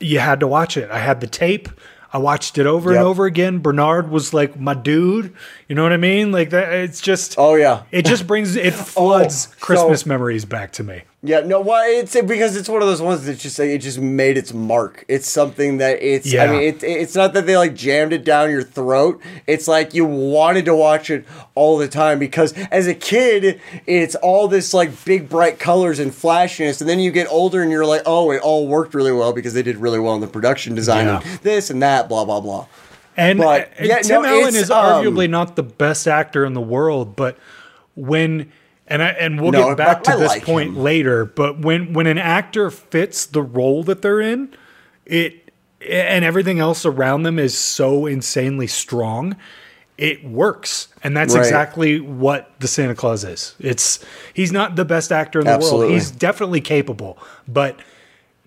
you had to watch it. I had the tape. I watched it over Yep. and over again. Bernard was like my dude. You know what I mean? Like that. It's just. Oh yeah. It just brings it oh, floods so- Christmas memories back to me. Yeah, no, why it's because it's one of those ones that just it just made its mark. It's something that it's. Yeah. I mean, it, it's not that they like jammed it down your throat. It's like you wanted to watch it all the time because as a kid, it's all this like big bright colors and flashiness, and then you get older and you're like, oh, it all worked really well because they did really well in the production design Yeah. and this and that, blah blah blah. And, But, and yeah, Tim no, Allen is um, arguably not the best actor in the world, but when and I and we'll No, get back to I this like point him. later, but when when an actor fits the role that they're in, it and everything else around them is so insanely strong, it works. And that's Right. exactly what the Santa Claus is. It's he's not the best actor in the world. He's definitely capable, but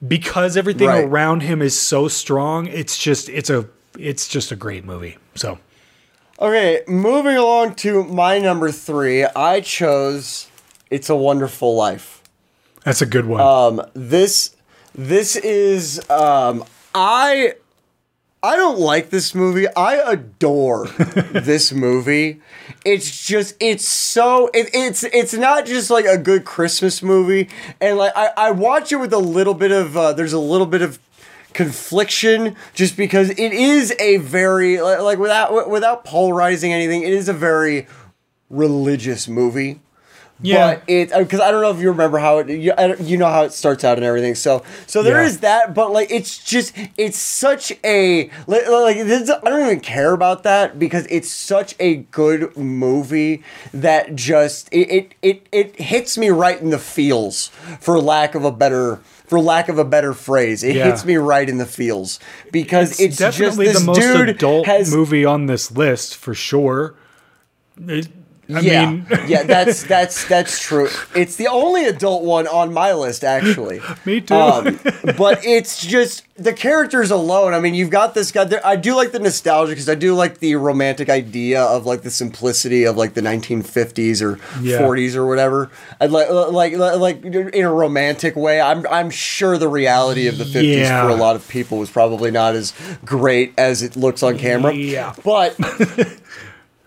because everything Right. around him is so strong, it's just it's a it's just a great movie. So Okay, moving along to my number three, I chose "It's a Wonderful Life." that's a good one. Um, this this is um, I I don't like this movie. I adore this movie. It's just it's so it, it's it's not just like a good Christmas movie, and like I, I watch it with a little bit of uh, there's a little bit of confliction just because it is a very like, without without polarizing anything it is a very religious movie Yeah. but it uh, because I don't know if you remember how it you, I you know how it starts out and everything. So so there is Yeah. that, but like it's just it's such a like, like this, I don't even care about that because it's such a good movie that just it it it, it hits me right in the feels for lack of a better. For lack of a better phrase, it Yeah. hits me right in the feels because it's, definitely just the most dude adult has movie on this list for sure. It- I yeah, mean, yeah, that's that's that's true. It's the only adult one on my list, actually. me too. Um, but it's just the characters alone. I mean, you've got this guy. There, I do like the nostalgia because I do like the romantic idea of like the simplicity of like the 1950s or Yeah. 40s or whatever. I'd like like like in a romantic way. I'm I'm sure the reality of the 50s Yeah. for a lot of people was probably not as great as it looks on camera. Yeah. but.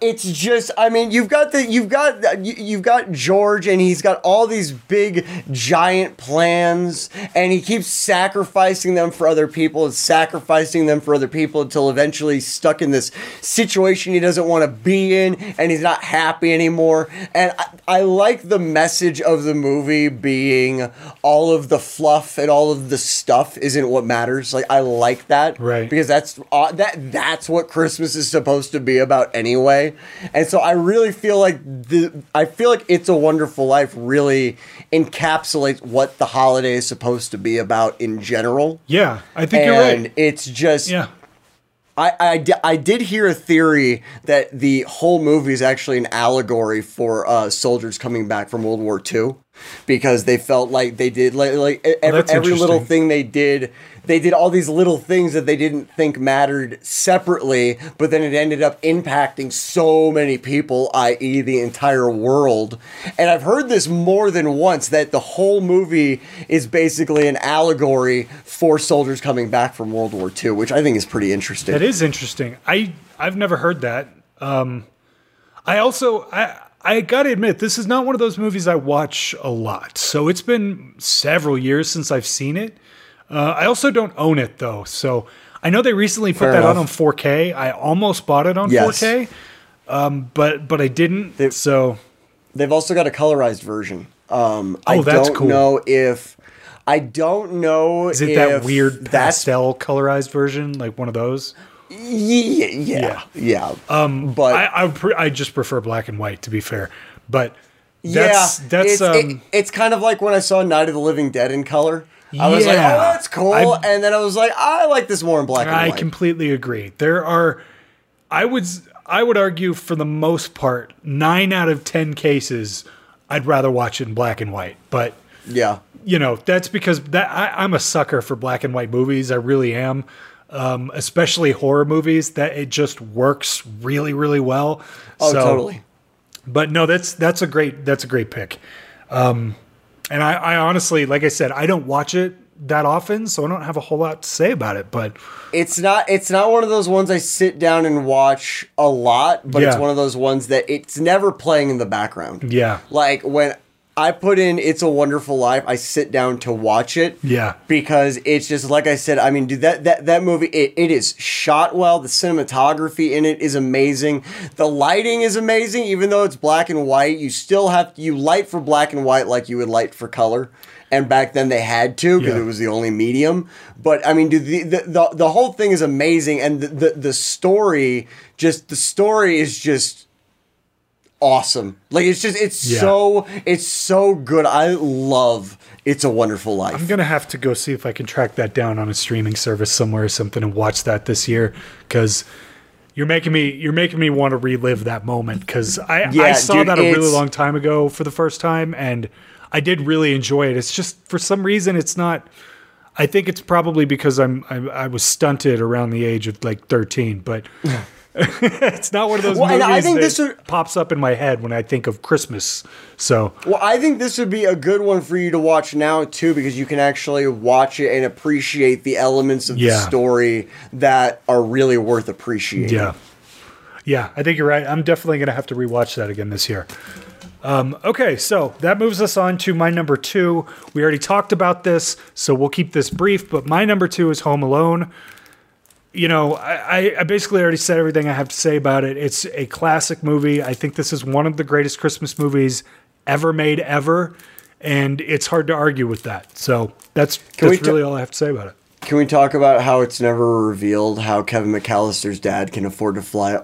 it's just i mean you've got the you've got you- you've got george and he's got all these big giant plans and he keeps sacrificing them for other people and sacrificing them for other people until eventually he's stuck in this situation he doesn't want to be in and he's not happy anymore. And I, I like the message of the movie being all of the fluff and all of the stuff isn't what matters. Like i like that Right. because that's uh, that that's what christmas is supposed to be about anyway And so I really feel like the I feel like It's a Wonderful Life really encapsulates what the holiday is supposed to be about in general. Yeah, I think and you're right. it's just Yeah. I, I, I did hear a theory that the whole movie is actually an allegory for uh, soldiers coming back from World War II because they felt like they did like, like every, every little thing they did they did all these little things that they didn't think mattered separately but then it ended up impacting so many people i.e. the entire world and i've heard this more than once that the whole movie is basically an allegory for soldiers coming back from World War II which I think is pretty interesting That is interesting. I I've never heard that. Um, I also I I gotta admit this is not one of those movies I watch a lot. So it's been several years since I've seen it. Uh, I also don't own it though. So I know they recently put Fair that out on 4K. I almost bought it on Yes. 4K, um, but but I didn't. They- so They've also got a colorized version. Um, I Oh, that's don't cool. know if I don't know. is it that weird That's pastel colorized version, like one of those? yeah, yeah, yeah. Um, but I I, pre- I just prefer black and white to be fair, but yeah, that's that's it's, um. it- it's kind of like when I saw Night of the Living Dead in color. I was like, oh, that's cool, I- and then I was like, I like this more in black and I white. I completely agree. There are, I would, I would argue for the most part, nine out of ten cases, I'd rather watch it in black and white. But yeah, you know, that's because that I, I'm a sucker for black and white movies. I really am, um, especially horror movies. That it just works really, really well. oh, So- totally. But no, that's that's a great that's a great pick. Um, and I, I honestly, like I said, I don't watch it that often, so I don't have a whole lot to say about it. But It's not. It's not one of those ones I sit down and watch a lot, but it's one of those ones that it's never playing in the background. yeah, Like when I put in "It's a Wonderful Life," I sit down to watch it. Yeah. because it's just like I said. I mean, dude, that that that movie it, it is shot well. The cinematography in it is amazing. The lighting is amazing, even though it's black and white. You still have you light for black and white like you would light for color. And back then they had to because Yeah. it was the only medium. But I mean, dude, the, the the the whole thing is amazing, and the, the the story just the story is just awesome. Like it's just it's Yeah. so it's so good. I love It's a Wonderful Life. I'm gonna have to go see if I can track that down on a streaming service somewhere or something and watch that this year because you're making me you're making me want to relive that moment because I I saw dude, that a really long time ago for the first time and I did really enjoy it. It's just for some reason it's not. I think it's probably because I'm I, I was stunted around the age of like 13, but. it's not one of those Well, movies I think that this would- pops up in my head when I think of Christmas. So Well, I think this would be a good one for you to watch now too, because you can actually watch it and appreciate the elements of the story that are really worth appreciating. Yeah. Yeah, I think you're right. I'm definitely going to have to rewatch that again this year. Um, okay, so that moves us on to my number two. We already talked about this, so we'll keep this brief, but my number two is Home Alone. You know, I, I- basically already said everything I have to say about it. It's a classic movie. I think this is one of the greatest Christmas movies ever made, ever. And it's hard to argue with that. So that's, Can that's ta- really all I have to say about it. Can we talk about how it's never revealed how Kevin McAllister's dad can afford to fly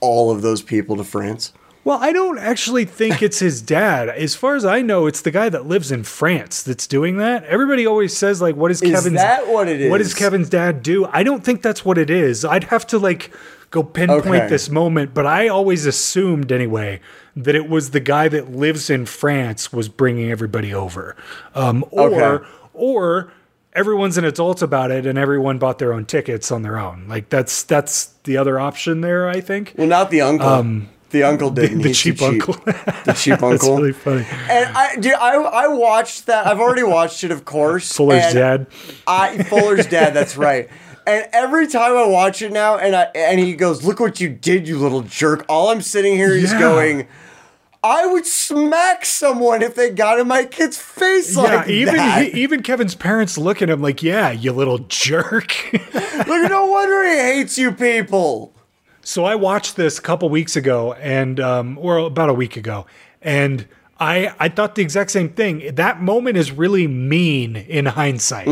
all of those people to France? Well, I don't actually think it's his dad. As far as I know, it's the guy that lives in France that's doing that. Everybody always says like, "What is Kevin's? that what it What is? does Kevin's dad do?" I don't think that's what it is. I'd have to like go pinpoint Okay. this moment, but I always assumed anyway that it was the guy that lives in France was bringing everybody over, um, or Okay. or everyone's an adult about it and everyone bought their own tickets on their own. Like that's that's the other option there. I think Well, not the uncle. The uncle didn't. The He's cheap uncle. The cheap uncle. that's really funny. And I, dude, I, I watched that. I've already watched it, of course. Fuller's dad. I Fuller's dad. That's right. And every time I watch it now, and I and he goes, "Look what you did, you little jerk!" All I'm sitting here is Yeah. going, "I would smack someone if they got in my kid's face Yeah, like even that." he, even Kevin's parents look at him like, "Yeah, you little jerk." Look, no wonder he hates you people. So I watched this a couple weeks ago, and um, or about a week ago, and I I thought the exact same thing. That moment is really mean in hindsight.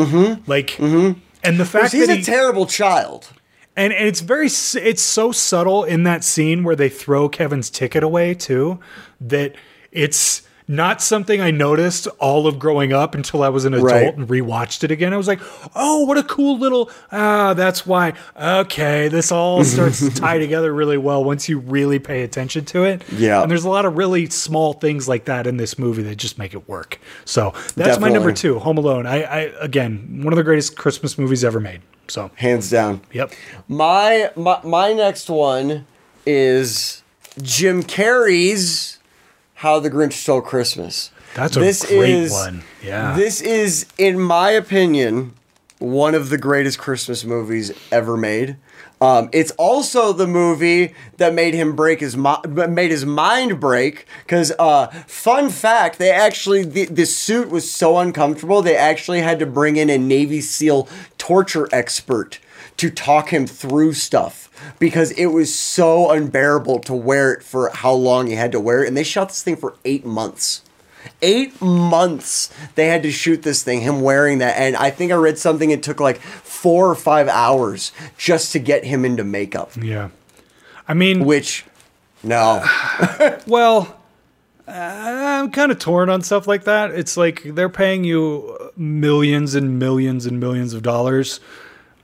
Like, and the fact He's that he's a terrible child. and, and it's very it's so subtle in that scene where they throw Kevin's ticket away too that it's not something I noticed all of growing up until I was an adult Right. and rewatched it again. I was like, oh, what a cool little ah, that's why. Okay, this all starts to tie together really well once you really pay attention to it. Yeah. And there's a lot of really small things like that in this movie that just make it work. So that's my number two, Home Alone. I, I again, one of the greatest Christmas movies ever made. So Hands down. yep. My my my next one is Jim Carrey's How the Grinch Stole Christmas. That's a This great is- one. Yeah. This is, in my opinion, one of the greatest Christmas movies ever made. Um, it's also the movie that made him break his made his mind break. Because uh, fun fact, they actually the, the suit was so uncomfortable they actually had to bring in a Navy SEAL torture expert to talk him through stuff because it was so unbearable to wear it for how long he had to wear it. And they shot this thing for eight months. Eight months they had to shoot this thing, him wearing that. And I think I read something, it took like four or five hours just to get him into makeup. yeah. I mean, Which, no. well, I'm kind of torn on stuff like that. It's like they're paying you millions and millions and millions of dollars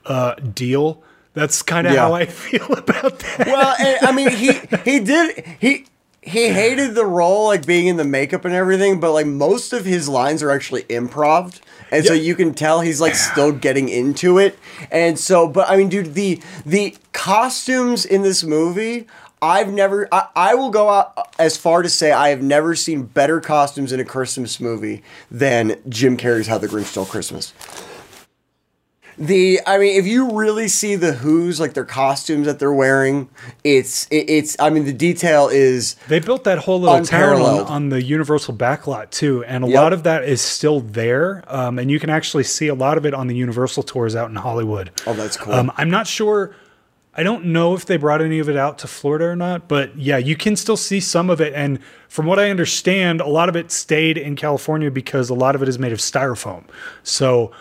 uh, deal. That's kind of Yeah. how I feel about that. well, and, I mean, he he did he he hated the role, like being in the makeup and everything, but like most of his lines are actually improv. And so you can tell he's like still getting into it. And so, but I mean, dude, the the costumes in this movie, I've never I, I will go out as far to say I have never seen better costumes in a Christmas movie than Jim Carrey's How the Grinch Stole Christmas. The I mean, if you really see the Who's like their costumes that they're wearing, it's it, it's I mean the detail is They built that whole little town on, on the Universal backlot too, and a Yep. lot of that is still there. Um, and you can actually see a lot of it on the Universal tours out in Hollywood. Oh, that's cool. Um, I'm not sure. I don't know if they brought any of it out to Florida or not, but yeah, you can still see some of it. And from what I understand, a lot of it stayed in California because a lot of it is made of styrofoam. So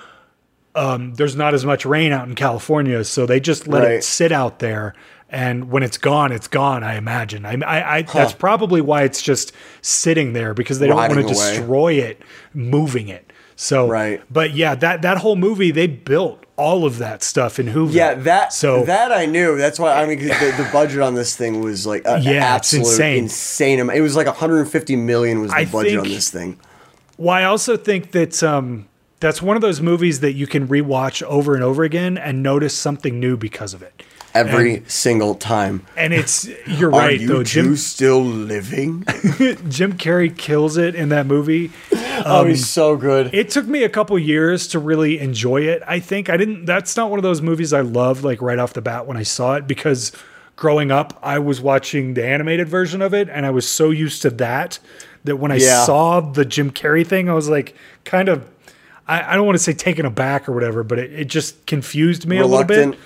um, there's not as much rain out in California, so they just let it sit out there. And when it's gone, it's gone. I imagine. I, I, I that's probably why it's just sitting there because they don't want to destroy it, moving it. So, Right. But yeah, that that whole movie, they built all of that stuff in Hoover. yeah that So that I knew. That's why I mean the, the budget on this thing was like a, Yeah, absolute insane. insane. amount. It was like 150 million was the I budget on this thing. Well, I also think that um, that's one of those movies that you can rewatch over and over again and notice something new because of it. Every single time. And it's you're right you though. Jim still living? Jim Carrey kills it in that movie. oh, he's um, so good. It took me a couple years to really enjoy it. I think I didn't. That's not one of those movies I loved like right off the bat when I saw it because growing up I was watching the animated version of it and I was so used to that that when I Yeah. saw the Jim Carrey thing I was like kind of I, I don't want to say taken aback or whatever, but it, it just confused me a little bit.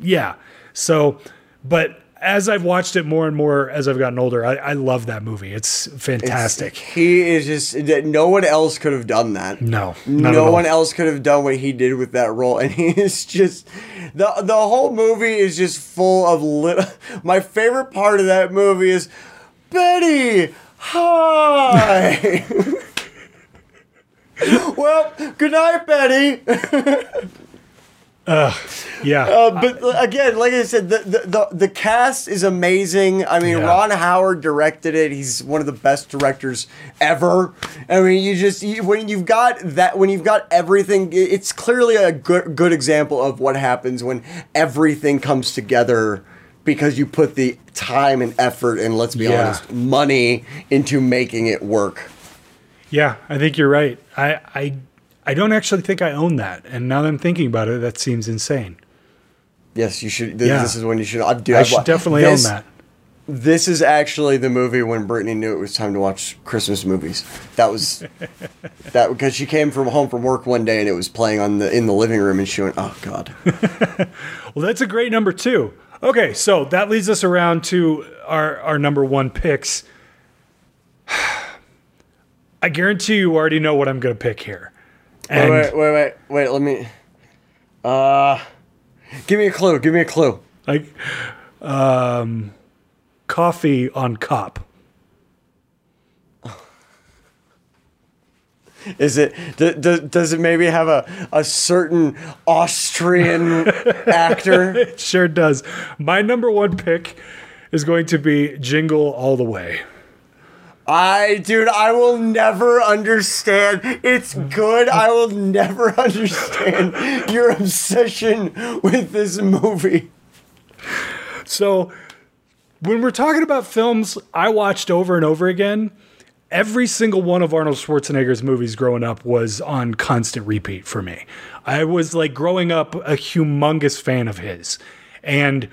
Yeah. So, but as I've watched it more and more as I've gotten older, I, I love that movie. It's fantastic. He is just no one else could have done that. no, no one else could have done what he did with that role, and he is just the the whole movie is just full of little. My favorite part of that movie is Betty. Hi. well, good night, Betty. Yeah. Uh, but again, like I said, the, the the the cast is amazing. I mean, Yeah. Ron Howard directed it. He's one of the best directors ever. I mean, you just you, when you've got that, when you've got everything, it's clearly a good good example of what happens when everything comes together because you put the time and effort and let's be Yeah. honest, money into making it work. Yeah, I think you're right. I, I I don't actually think I own that, and now that I'm thinking about it, that seems insane. Yes, you should. Th- Yeah. This is when you should. I, dude, I I've should definitely this- own that. This is actually the movie when Brittany knew it was time to watch Christmas movies. That was that because she came from home from work one day and it was playing on the in the living room and she went, "Oh God." Well, that's a great number two. Okay, so that leads us around to our our number one picks. I guarantee you already know what I'm going to pick here. Wait, And wait, wait, wait, wait. Let me. Uh, give me a clue. Give me a clue. like um, coffee on cop. Is it? D- d- does it maybe have a, a certain Austrian actor? It sure does. My number one pick is going to be Jingle All the Way. I, dude, I will never understand. It's good. I will never understand your obsession with this movie. So, when we're talking about films I watched over and over again, every single one of Arnold Schwarzenegger's movies growing up was on constant repeat for me. I was like growing up a humongous fan of his. And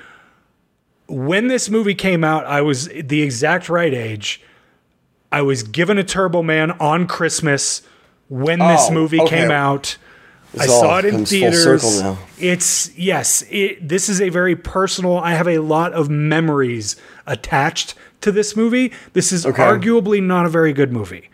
when this movie came out, I was the exact right age. I was given a Turbo Man on Christmas when this Oh, movie okay. came out. I saw it in theaters. It's yes, it, this is a very personal. I have a lot of memories attached to this movie. This is Okay. arguably not a very good movie.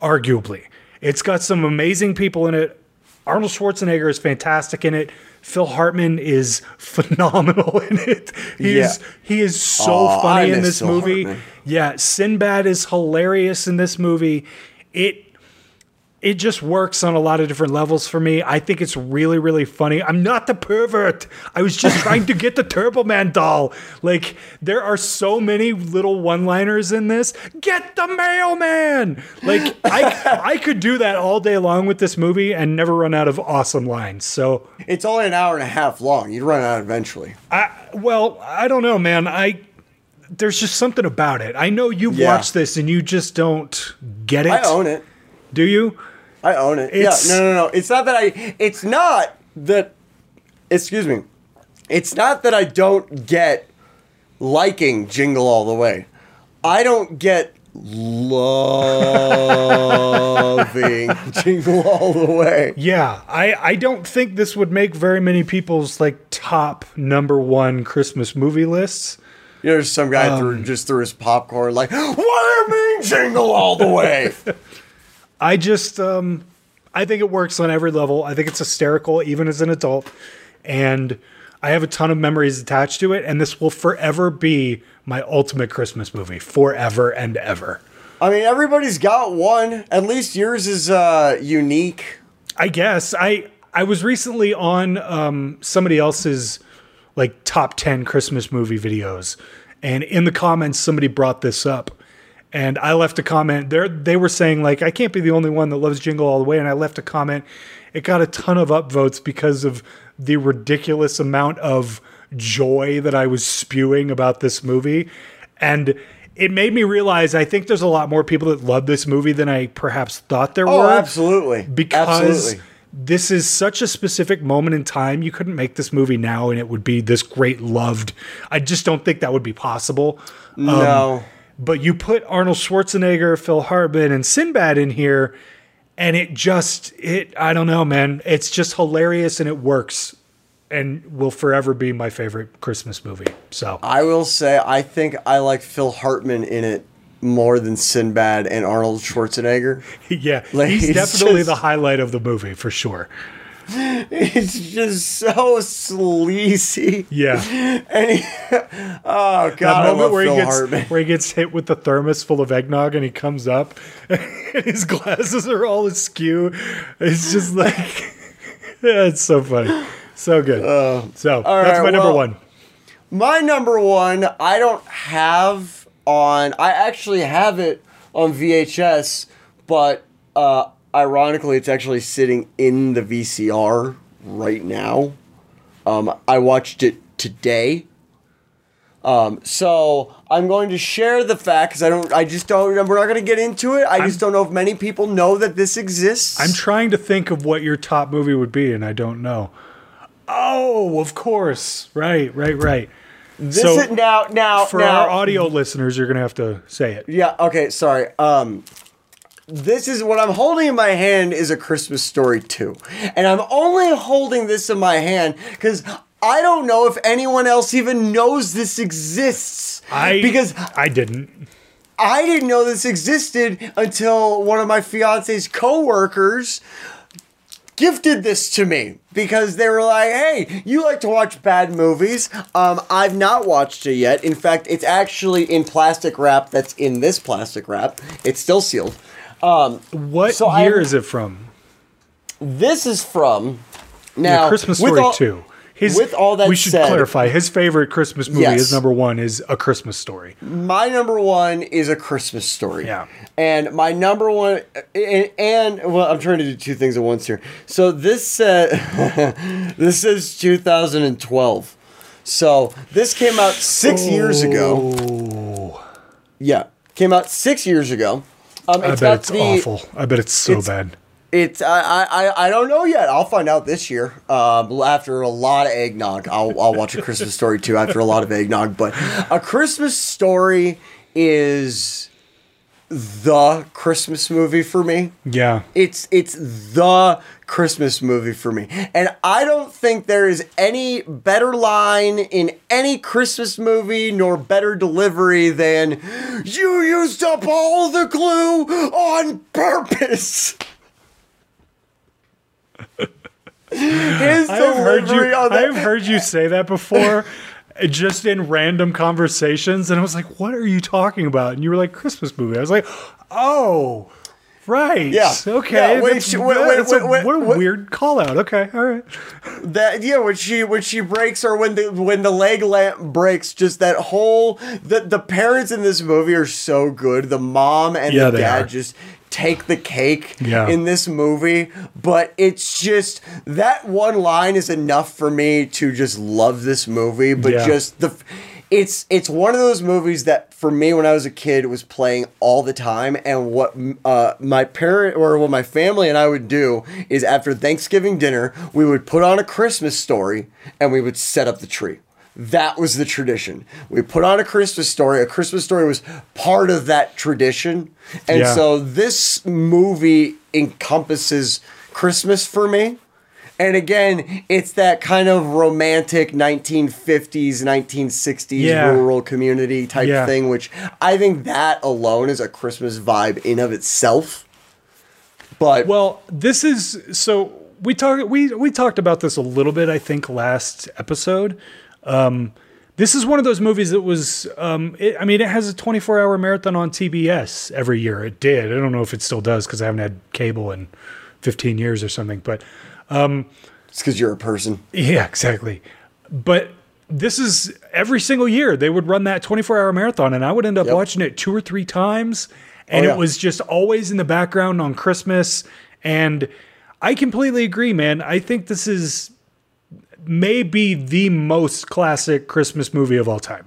Arguably, it's got some amazing people in it. Arnold Schwarzenegger is fantastic in it. Phil Hartman is phenomenal in it. He Yeah. is he is so I funny in this Phil movie. Hartman. Yeah, Sinbad is hilarious in this movie. It it just works on a lot of different levels for me. I think it's really, really funny. I'm not the pervert. I was just trying to get the Turbo Man doll. Like, there are so many little one liners in this. Get the mailman. Like, I, I could do that all day long with this movie and never run out of awesome lines. So, It's only an hour and a half long. You'd run out eventually. I, well, I don't know, man. I, there's just something about it. I know you've Yeah. watched this and you just don't get it. I own it. Do you? I own it. It's- yeah, no, no, no. It's not that I. It's not that. Excuse me. It's not that I don't get liking Jingle All the Way. I don't get loving Jingle All the Way. Yeah, I, I don't think this would make very many people's like top number one Christmas movie lists. You know, there's some guy Um, threw, just threw his popcorn like, "What do you mean Jingle All the Way?" I just um I think it works on every level. I think it's hysterical even as an adult and I have a ton of memories attached to it and this will forever be my ultimate Christmas movie forever and ever. I mean, everybody's got one. At least yours is uh, unique. I guess I I was recently on um, somebody else's like top 10 Christmas movie videos. And in the comments somebody brought this up. And I left a comment. There they were saying like I can't be the only one that loves Jingle All the Way. And I left a comment. It got a ton of upvotes because of the ridiculous amount of joy that I was spewing about this movie. And it made me realize I think there's a lot more people that love this movie than I perhaps thought there Oh, were. absolutely. because Absolutely. This is such a specific moment in time. You couldn't make this movie now and it would be this great loved. I just don't think that would be possible. Um, no. But you put Arnold Schwarzenegger, Phil Hartman, and Sinbad in here, and it just it I don't know, man. It's just hilarious and it works and will forever be my favorite Christmas movie. So I will say I think I like Phil Hartman in it more than Sinbad and Arnold Schwarzenegger. yeah, Like, he's definitely just- the highlight of the movie for sure. It's just so sleazy. Yeah. And he, oh god, that moment where Phil he gets Hartman. where he gets hit with the thermos full of eggnog and he comes up and his glasses are all askew. It's just like yeah, it's so funny. So good. Uh, so that's right, my number well- one. My number one, I don't have on. I actually have it on VHS, but uh, ironically, it's actually sitting in the VCR right now. Um, I watched it today. Um, so I'm going to share the fact because I don't. I just don't. We're not going to get into it. I just don't know if many people know that this exists. I'm trying to think of what your top movie would be and I don't know. Oh, of course. Right, right, right. This so is, now now For now, our audio listeners, you're to have to say it. Yeah, okay, sorry. Um this is what I'm holding in my hand is a Christmas story too. And I'm only holding this in my hand cuz I don't know if anyone else even knows this exists. I because I didn't. I didn't know this existed until one of my fiance's coworkers gifted this to me because they were like, "Hey, you like to watch bad movies? Um, I've not watched it yet. In fact, it's actually in plastic wrap. That's in this plastic wrap. It's still sealed. Um, What So year is it from? this is from Yeah, now Christmas with Story all- 2. His, with all that we should said- clarify his favorite Christmas movie, Yes. his number one, is A Christmas Story. My number one is a Christmas story. Yeah. And my number one, and, and well, I'm trying to do two things at once here. So this uh, this is 2012. So this came out six years ago. Oh, Yeah, came out six years ago. Um, I bet it's the, awful. I bet it's so it's- bad. It's I, I I- don't know yet. I'll find out this year. Um, after a lot of eggnog, I'll I'll watch a Christmas story too. After a lot of eggnog, but a Christmas story is the Christmas movie for me. Yeah. It's it's the Christmas movie for me. And I don't think there is any better line in any Christmas movie nor better delivery than you used up all the glue on purpose. His I've heard you. I've heard you say that before, just in random conversations, and I was like, "What are you talking about?" And you were like, "Christmas movie." I was like, "Oh, right, Yeah. okay." Yeah, when she- when- when- a- what a weird call out. Okay, all right. that yeah when she when she breaks or when the when the leg lamp breaks just that whole the the parents in this movie are so good the mom and Yeah, the dad are. just take the cake Yeah. in this movie but it's just that one line is enough for me to just love this movie but Yeah. just the it's it's one of those movies that for me when I was a kid was playing all the time and what uh, my parent or what my family and I would do is after Thanksgiving dinner we would put on a Christmas story and we would set up the tree. That was the tradition. We put on a Christmas story. A Christmas story was part of that tradition. And Yeah. so this movie encompasses Christmas for me. And again, it's that kind of romantic 1950s, 1960s Yeah. rural community type Yeah. thing, which I think that alone is a Christmas vibe in of itself. But Well, this is so we talked we we talked about this a little bit I think last episode. Um this is one of those movies that was um it, I mean it has a 24-hour marathon on TBS every year. It did. I don't know if it still does cuz I haven't had cable in 15 years or something, but um, it's because you're a person. yeah, exactly. But this is every single year they would run that 24 hour marathon, and I would end up Yep. watching it two or three times. And Oh, yeah. it was just always in the background on Christmas. And I completely agree, man. I think this is maybe the most classic Christmas movie of all time.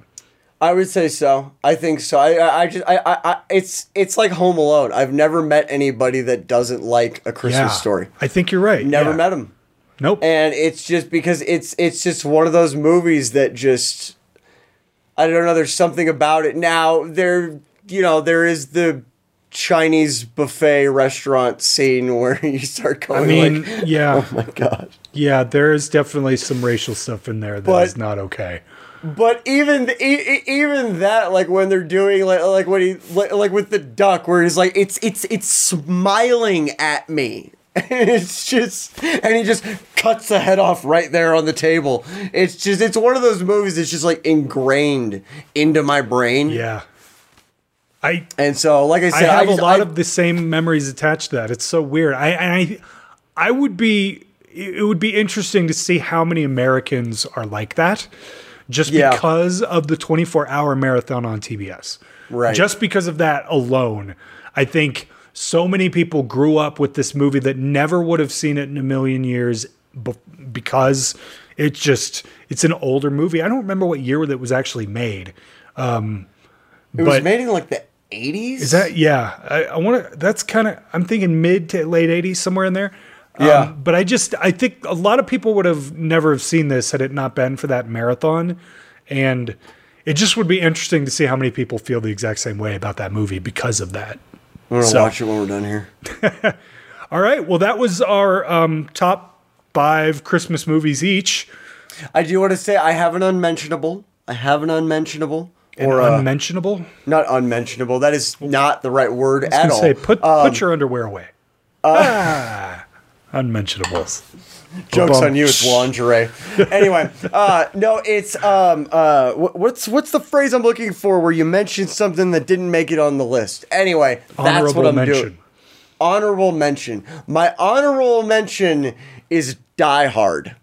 I would say so. I think so. I, I, I just, I, I, I, it's, it's like Home Alone. I've never met anybody that doesn't like a Christmas story. I think you're right. Never Yeah. met them. Nope. and it's just because it's it's just one of those movies that just I don't know. There's something about it. Now there, you know, there is the Chinese buffet restaurant scene where you start I going mean, like, yeah, oh my god. Yeah. There is definitely some racial stuff in there that is But- not okay. But even the, even that, like when they're doing like like when he like, like with the duck, where he's like, it's it's it's smiling at me. And it's just, and he just cuts the head off right there on the table. It's just, it's one of those movies that's just like ingrained into my brain. Yeah. I And so, like I said, I have just- a lot I- of the same memories attached to that. It's so weird. I and I I would be it would be interesting to see how many Americans are like that just Yeah. because of the 24-hour marathon on TBS. Right. Just because of that alone, I think so many people grew up with this movie that never would have seen it in a million years because it's just it's an older movie. I don't remember what year that was actually made. Um it was made in like the eighties. is that yeah? I, I want to. That's kind of. I'm thinking mid to late '80s, somewhere in there. Um, Yeah. but I just I think a lot of people would have never have seen this had it not been for that marathon, and it just would be interesting to see how many people feel the exact same way about that movie because of that. I'm gonna so- watch it when we're done here. All right. Well, that was our um, top five Christmas movies each. I do want to say I have an unmentionable. I have an unmentionable. And Or uh, unmentionable. not unmentionable. That is not the right word I at all. say put Um, put your underwear away. ah. Unmentionables. Jokes on you, it's lingerie. anyway, uh, no, it's um, uh, what's what's the phrase I'm looking for where you mentioned something that didn't make it on the list? Anyway, that's what I'm mention. doing. Honorable mention. My honorable mention is Die Hard.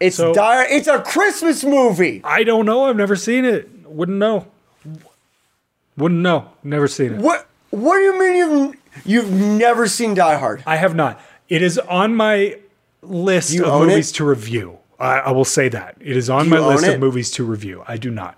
It's So- Die. It's a Christmas movie. I don't know. I've never seen it. Wouldn't know. Wouldn't know. Never seen it. What What do you mean you've you've never seen Die Hard? I have not. It is on my list you of movies it? to review. I, I will say that. It is on my list it? of movies to review. I do not.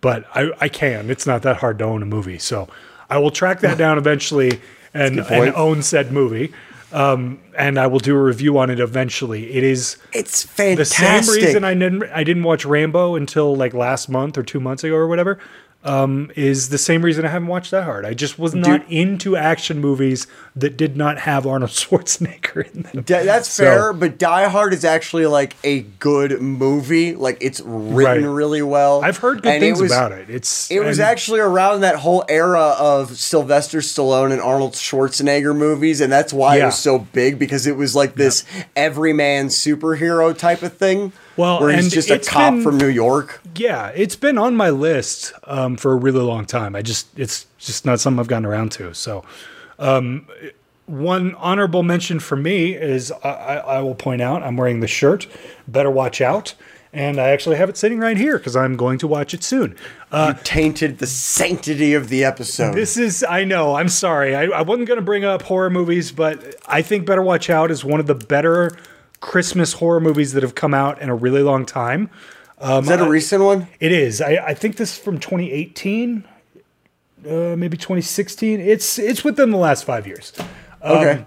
But I, I can. It's not that hard to own a movie. So I will track that down eventually and, and own said movie. Um, and I will do a review on it eventually. It is It's fantastic. the same reason I didn't I didn't watch Rambo until like last month or two months ago or whatever. Um, is the same reason I haven't watched that hard. I just was not into action movies that did not have Arnold Schwarzenegger in them. Da- that's So- fair, but Die Hard is actually like a good movie. Like it's written Right. really well. I've heard good And things was, about it. It's It was and- actually around that whole era of Sylvester Stallone and Arnold Schwarzenegger movies, and that's why it was so big because it was like this everyman superhero type of thing. Well, where he's just a cop been- from New York. yeah, it's been on my list um, for a really long time. I just it's just not something I've gotten around to. So, um, one honorable mention for me is I, I, I will point out I'm wearing the shirt. Better watch out, and I actually have it sitting right here because I'm going to watch it soon. Uh, you tainted the sanctity of the episode. This is, I know, I'm sorry. I, I wasn't going to bring up horror movies, but I think Better Watch Out is one of the better Christmas horror movies that have come out in a really long time. Um, is that a recent one? It is. I, I think this is from 2018, uh, maybe 2016. It's it's within the last five years. Okay.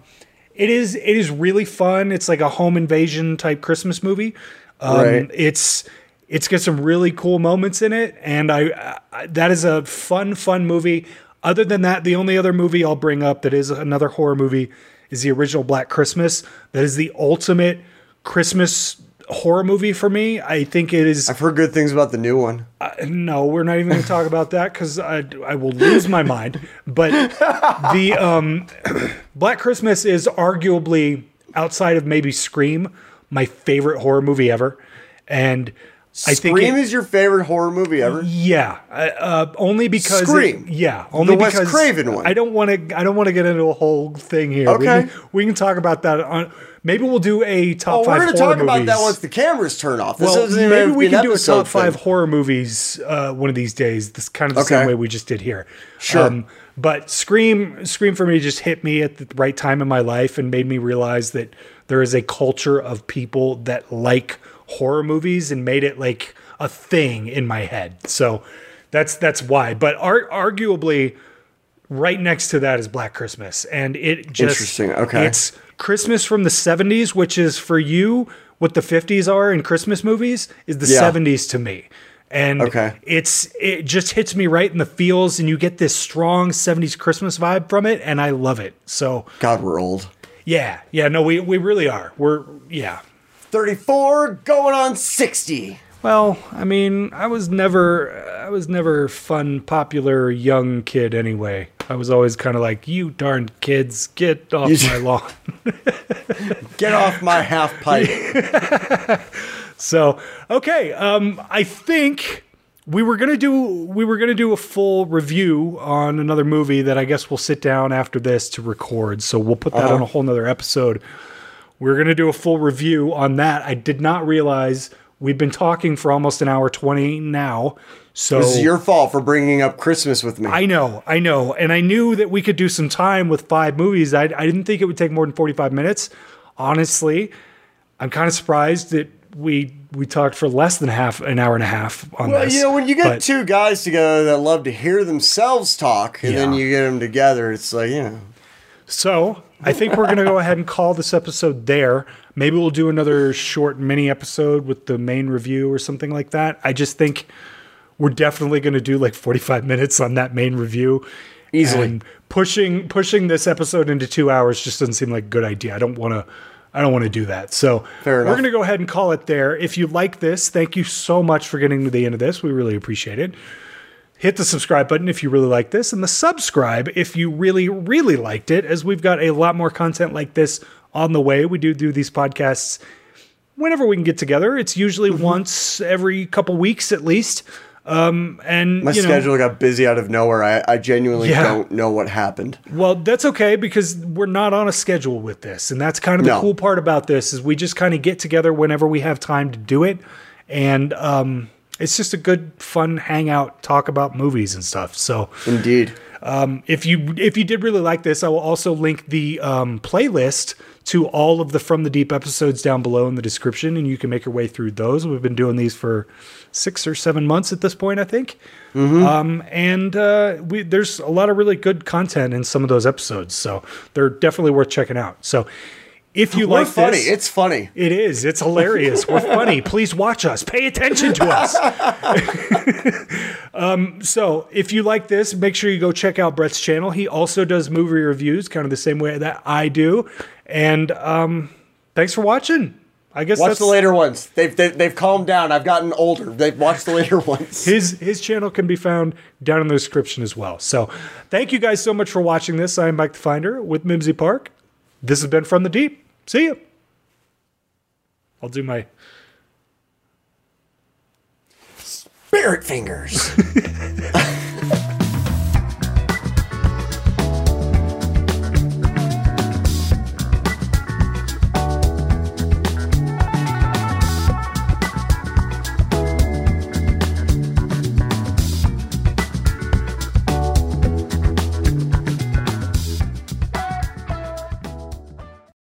It is it is really fun. It's like a home invasion type Christmas movie. Um, Right. It's it's got some really cool moments in it, and I, I that is a fun fun movie. Other than that, the only other movie I'll bring up that is another horror movie is the original Black Christmas. That is the ultimate Christmas horror movie for me. I think it is. I've heard good things about the new one. No, we're not even going to talk about that because I, I will lose my mind. But the um, Black Christmas is arguably outside of maybe Scream, my favorite horror movie ever, and I think Scream it- is your favorite horror movie ever. yeah, uh, only because it- Scream. yeah, only The Wes because Craven one. I don't want to. I don't want to get into a whole thing here. we Okay. can, we can talk about that on. Maybe we'll do a top Oh, five. we're going to talk about that once the cameras turn off. This Well, maybe we can do a top five thing. horror movies uh, one of these days. This kind of the Okay. same way we just did here. Sure. but Scream, Scream for me just hit me at the right time in my life and made me realize that there is a culture of people that like horror movies and made it like a thing in my head. So that's that's why. But ar- arguably, right next to that is Black Christmas, and it just Interesting, okay. It's Christmas from the '70s, which is for you what the '50s are in Christmas movies is the Yeah. '70s to me. And Okay. it's it just hits me right in the feels, and you get this strong '70s Christmas vibe from it, and I love it. So God, we're old. yeah, yeah, no, we we really are. We're yeah. 34 going on 60. Well, I mean, I was never I was never fun, popular young kid anyway. I was always kind of like, "You darn kids, get off my lawn." Get off my half pipe. So, okay, um, I think we were gonna do we were gonna do a full review on another movie that I guess we'll sit down after this to record. So we'll put that Uh-huh. on a whole nother episode. We're gonna do a full review on that. I did not realize we've been talking for almost an hour twenty now. So This is your fault for bringing up Christmas with me. I know, I know, and I knew that we could do some time with five movies. I, I didn't think it would take more than forty five minutes. Honestly, I'm kind of surprised that we we talked for less than half an hour and a half on this. well, this. you know, when you get but- two guys together that love to hear themselves talk, and then you get them together, it's like, you know. So I think we're going to go ahead and call this episode there. Maybe we'll do another short mini episode with the main review or something like that. I just think we're definitely going to do like 45 minutes on that main review. Easily. And pushing pushing this episode into two hours just doesn't seem like a good idea. I don't want to. I don't want to do that. So we're going to go ahead and call it there. If you like this, thank you so much for getting to the end of this. We really appreciate it. Hit the subscribe button if you really like this, and the subscribe if you really, really liked it, as we've got a lot more content like this on the way. We do do these podcasts whenever we can get together. It's usually Mm-hmm. once every couple weeks at least. Um, and My you know, schedule got busy out of nowhere. I, I genuinely Yeah. don't know what happened. Well, that's okay because we're not on a schedule with this, and that's kind of the No. cool part about this is we just kind of get together whenever we have time to do it, and um, it's just a good, fun hangout, talk about movies and stuff. So Indeed. if you if you did really like this, I will also link the um, playlist to all of the From the Deep episodes down below in the description, and you can make your way through those. We've been doing these for six or seven months at this point, I think. Um, and uh, we, there's a lot of really good content in some of those episodes, so they're definitely worth checking out. So if you We're like funny. this, It's funny. it is. It's hilarious. We're funny. Please watch us. Pay attention to us. um, so, if you like this, make sure you go check out Brett's channel. He also does movie reviews, kind of the same way that I do. And um, thanks for watching. I guess Watch that's the later ones. They've, they've they've calmed down. I've gotten older. They've watched the later ones. his his channel can be found down in the description as well. So, thank you guys so much for watching this. I am Mike the Finder with Mimsy Park. This has been from the deep. See you. I'll do my Spirit fingers.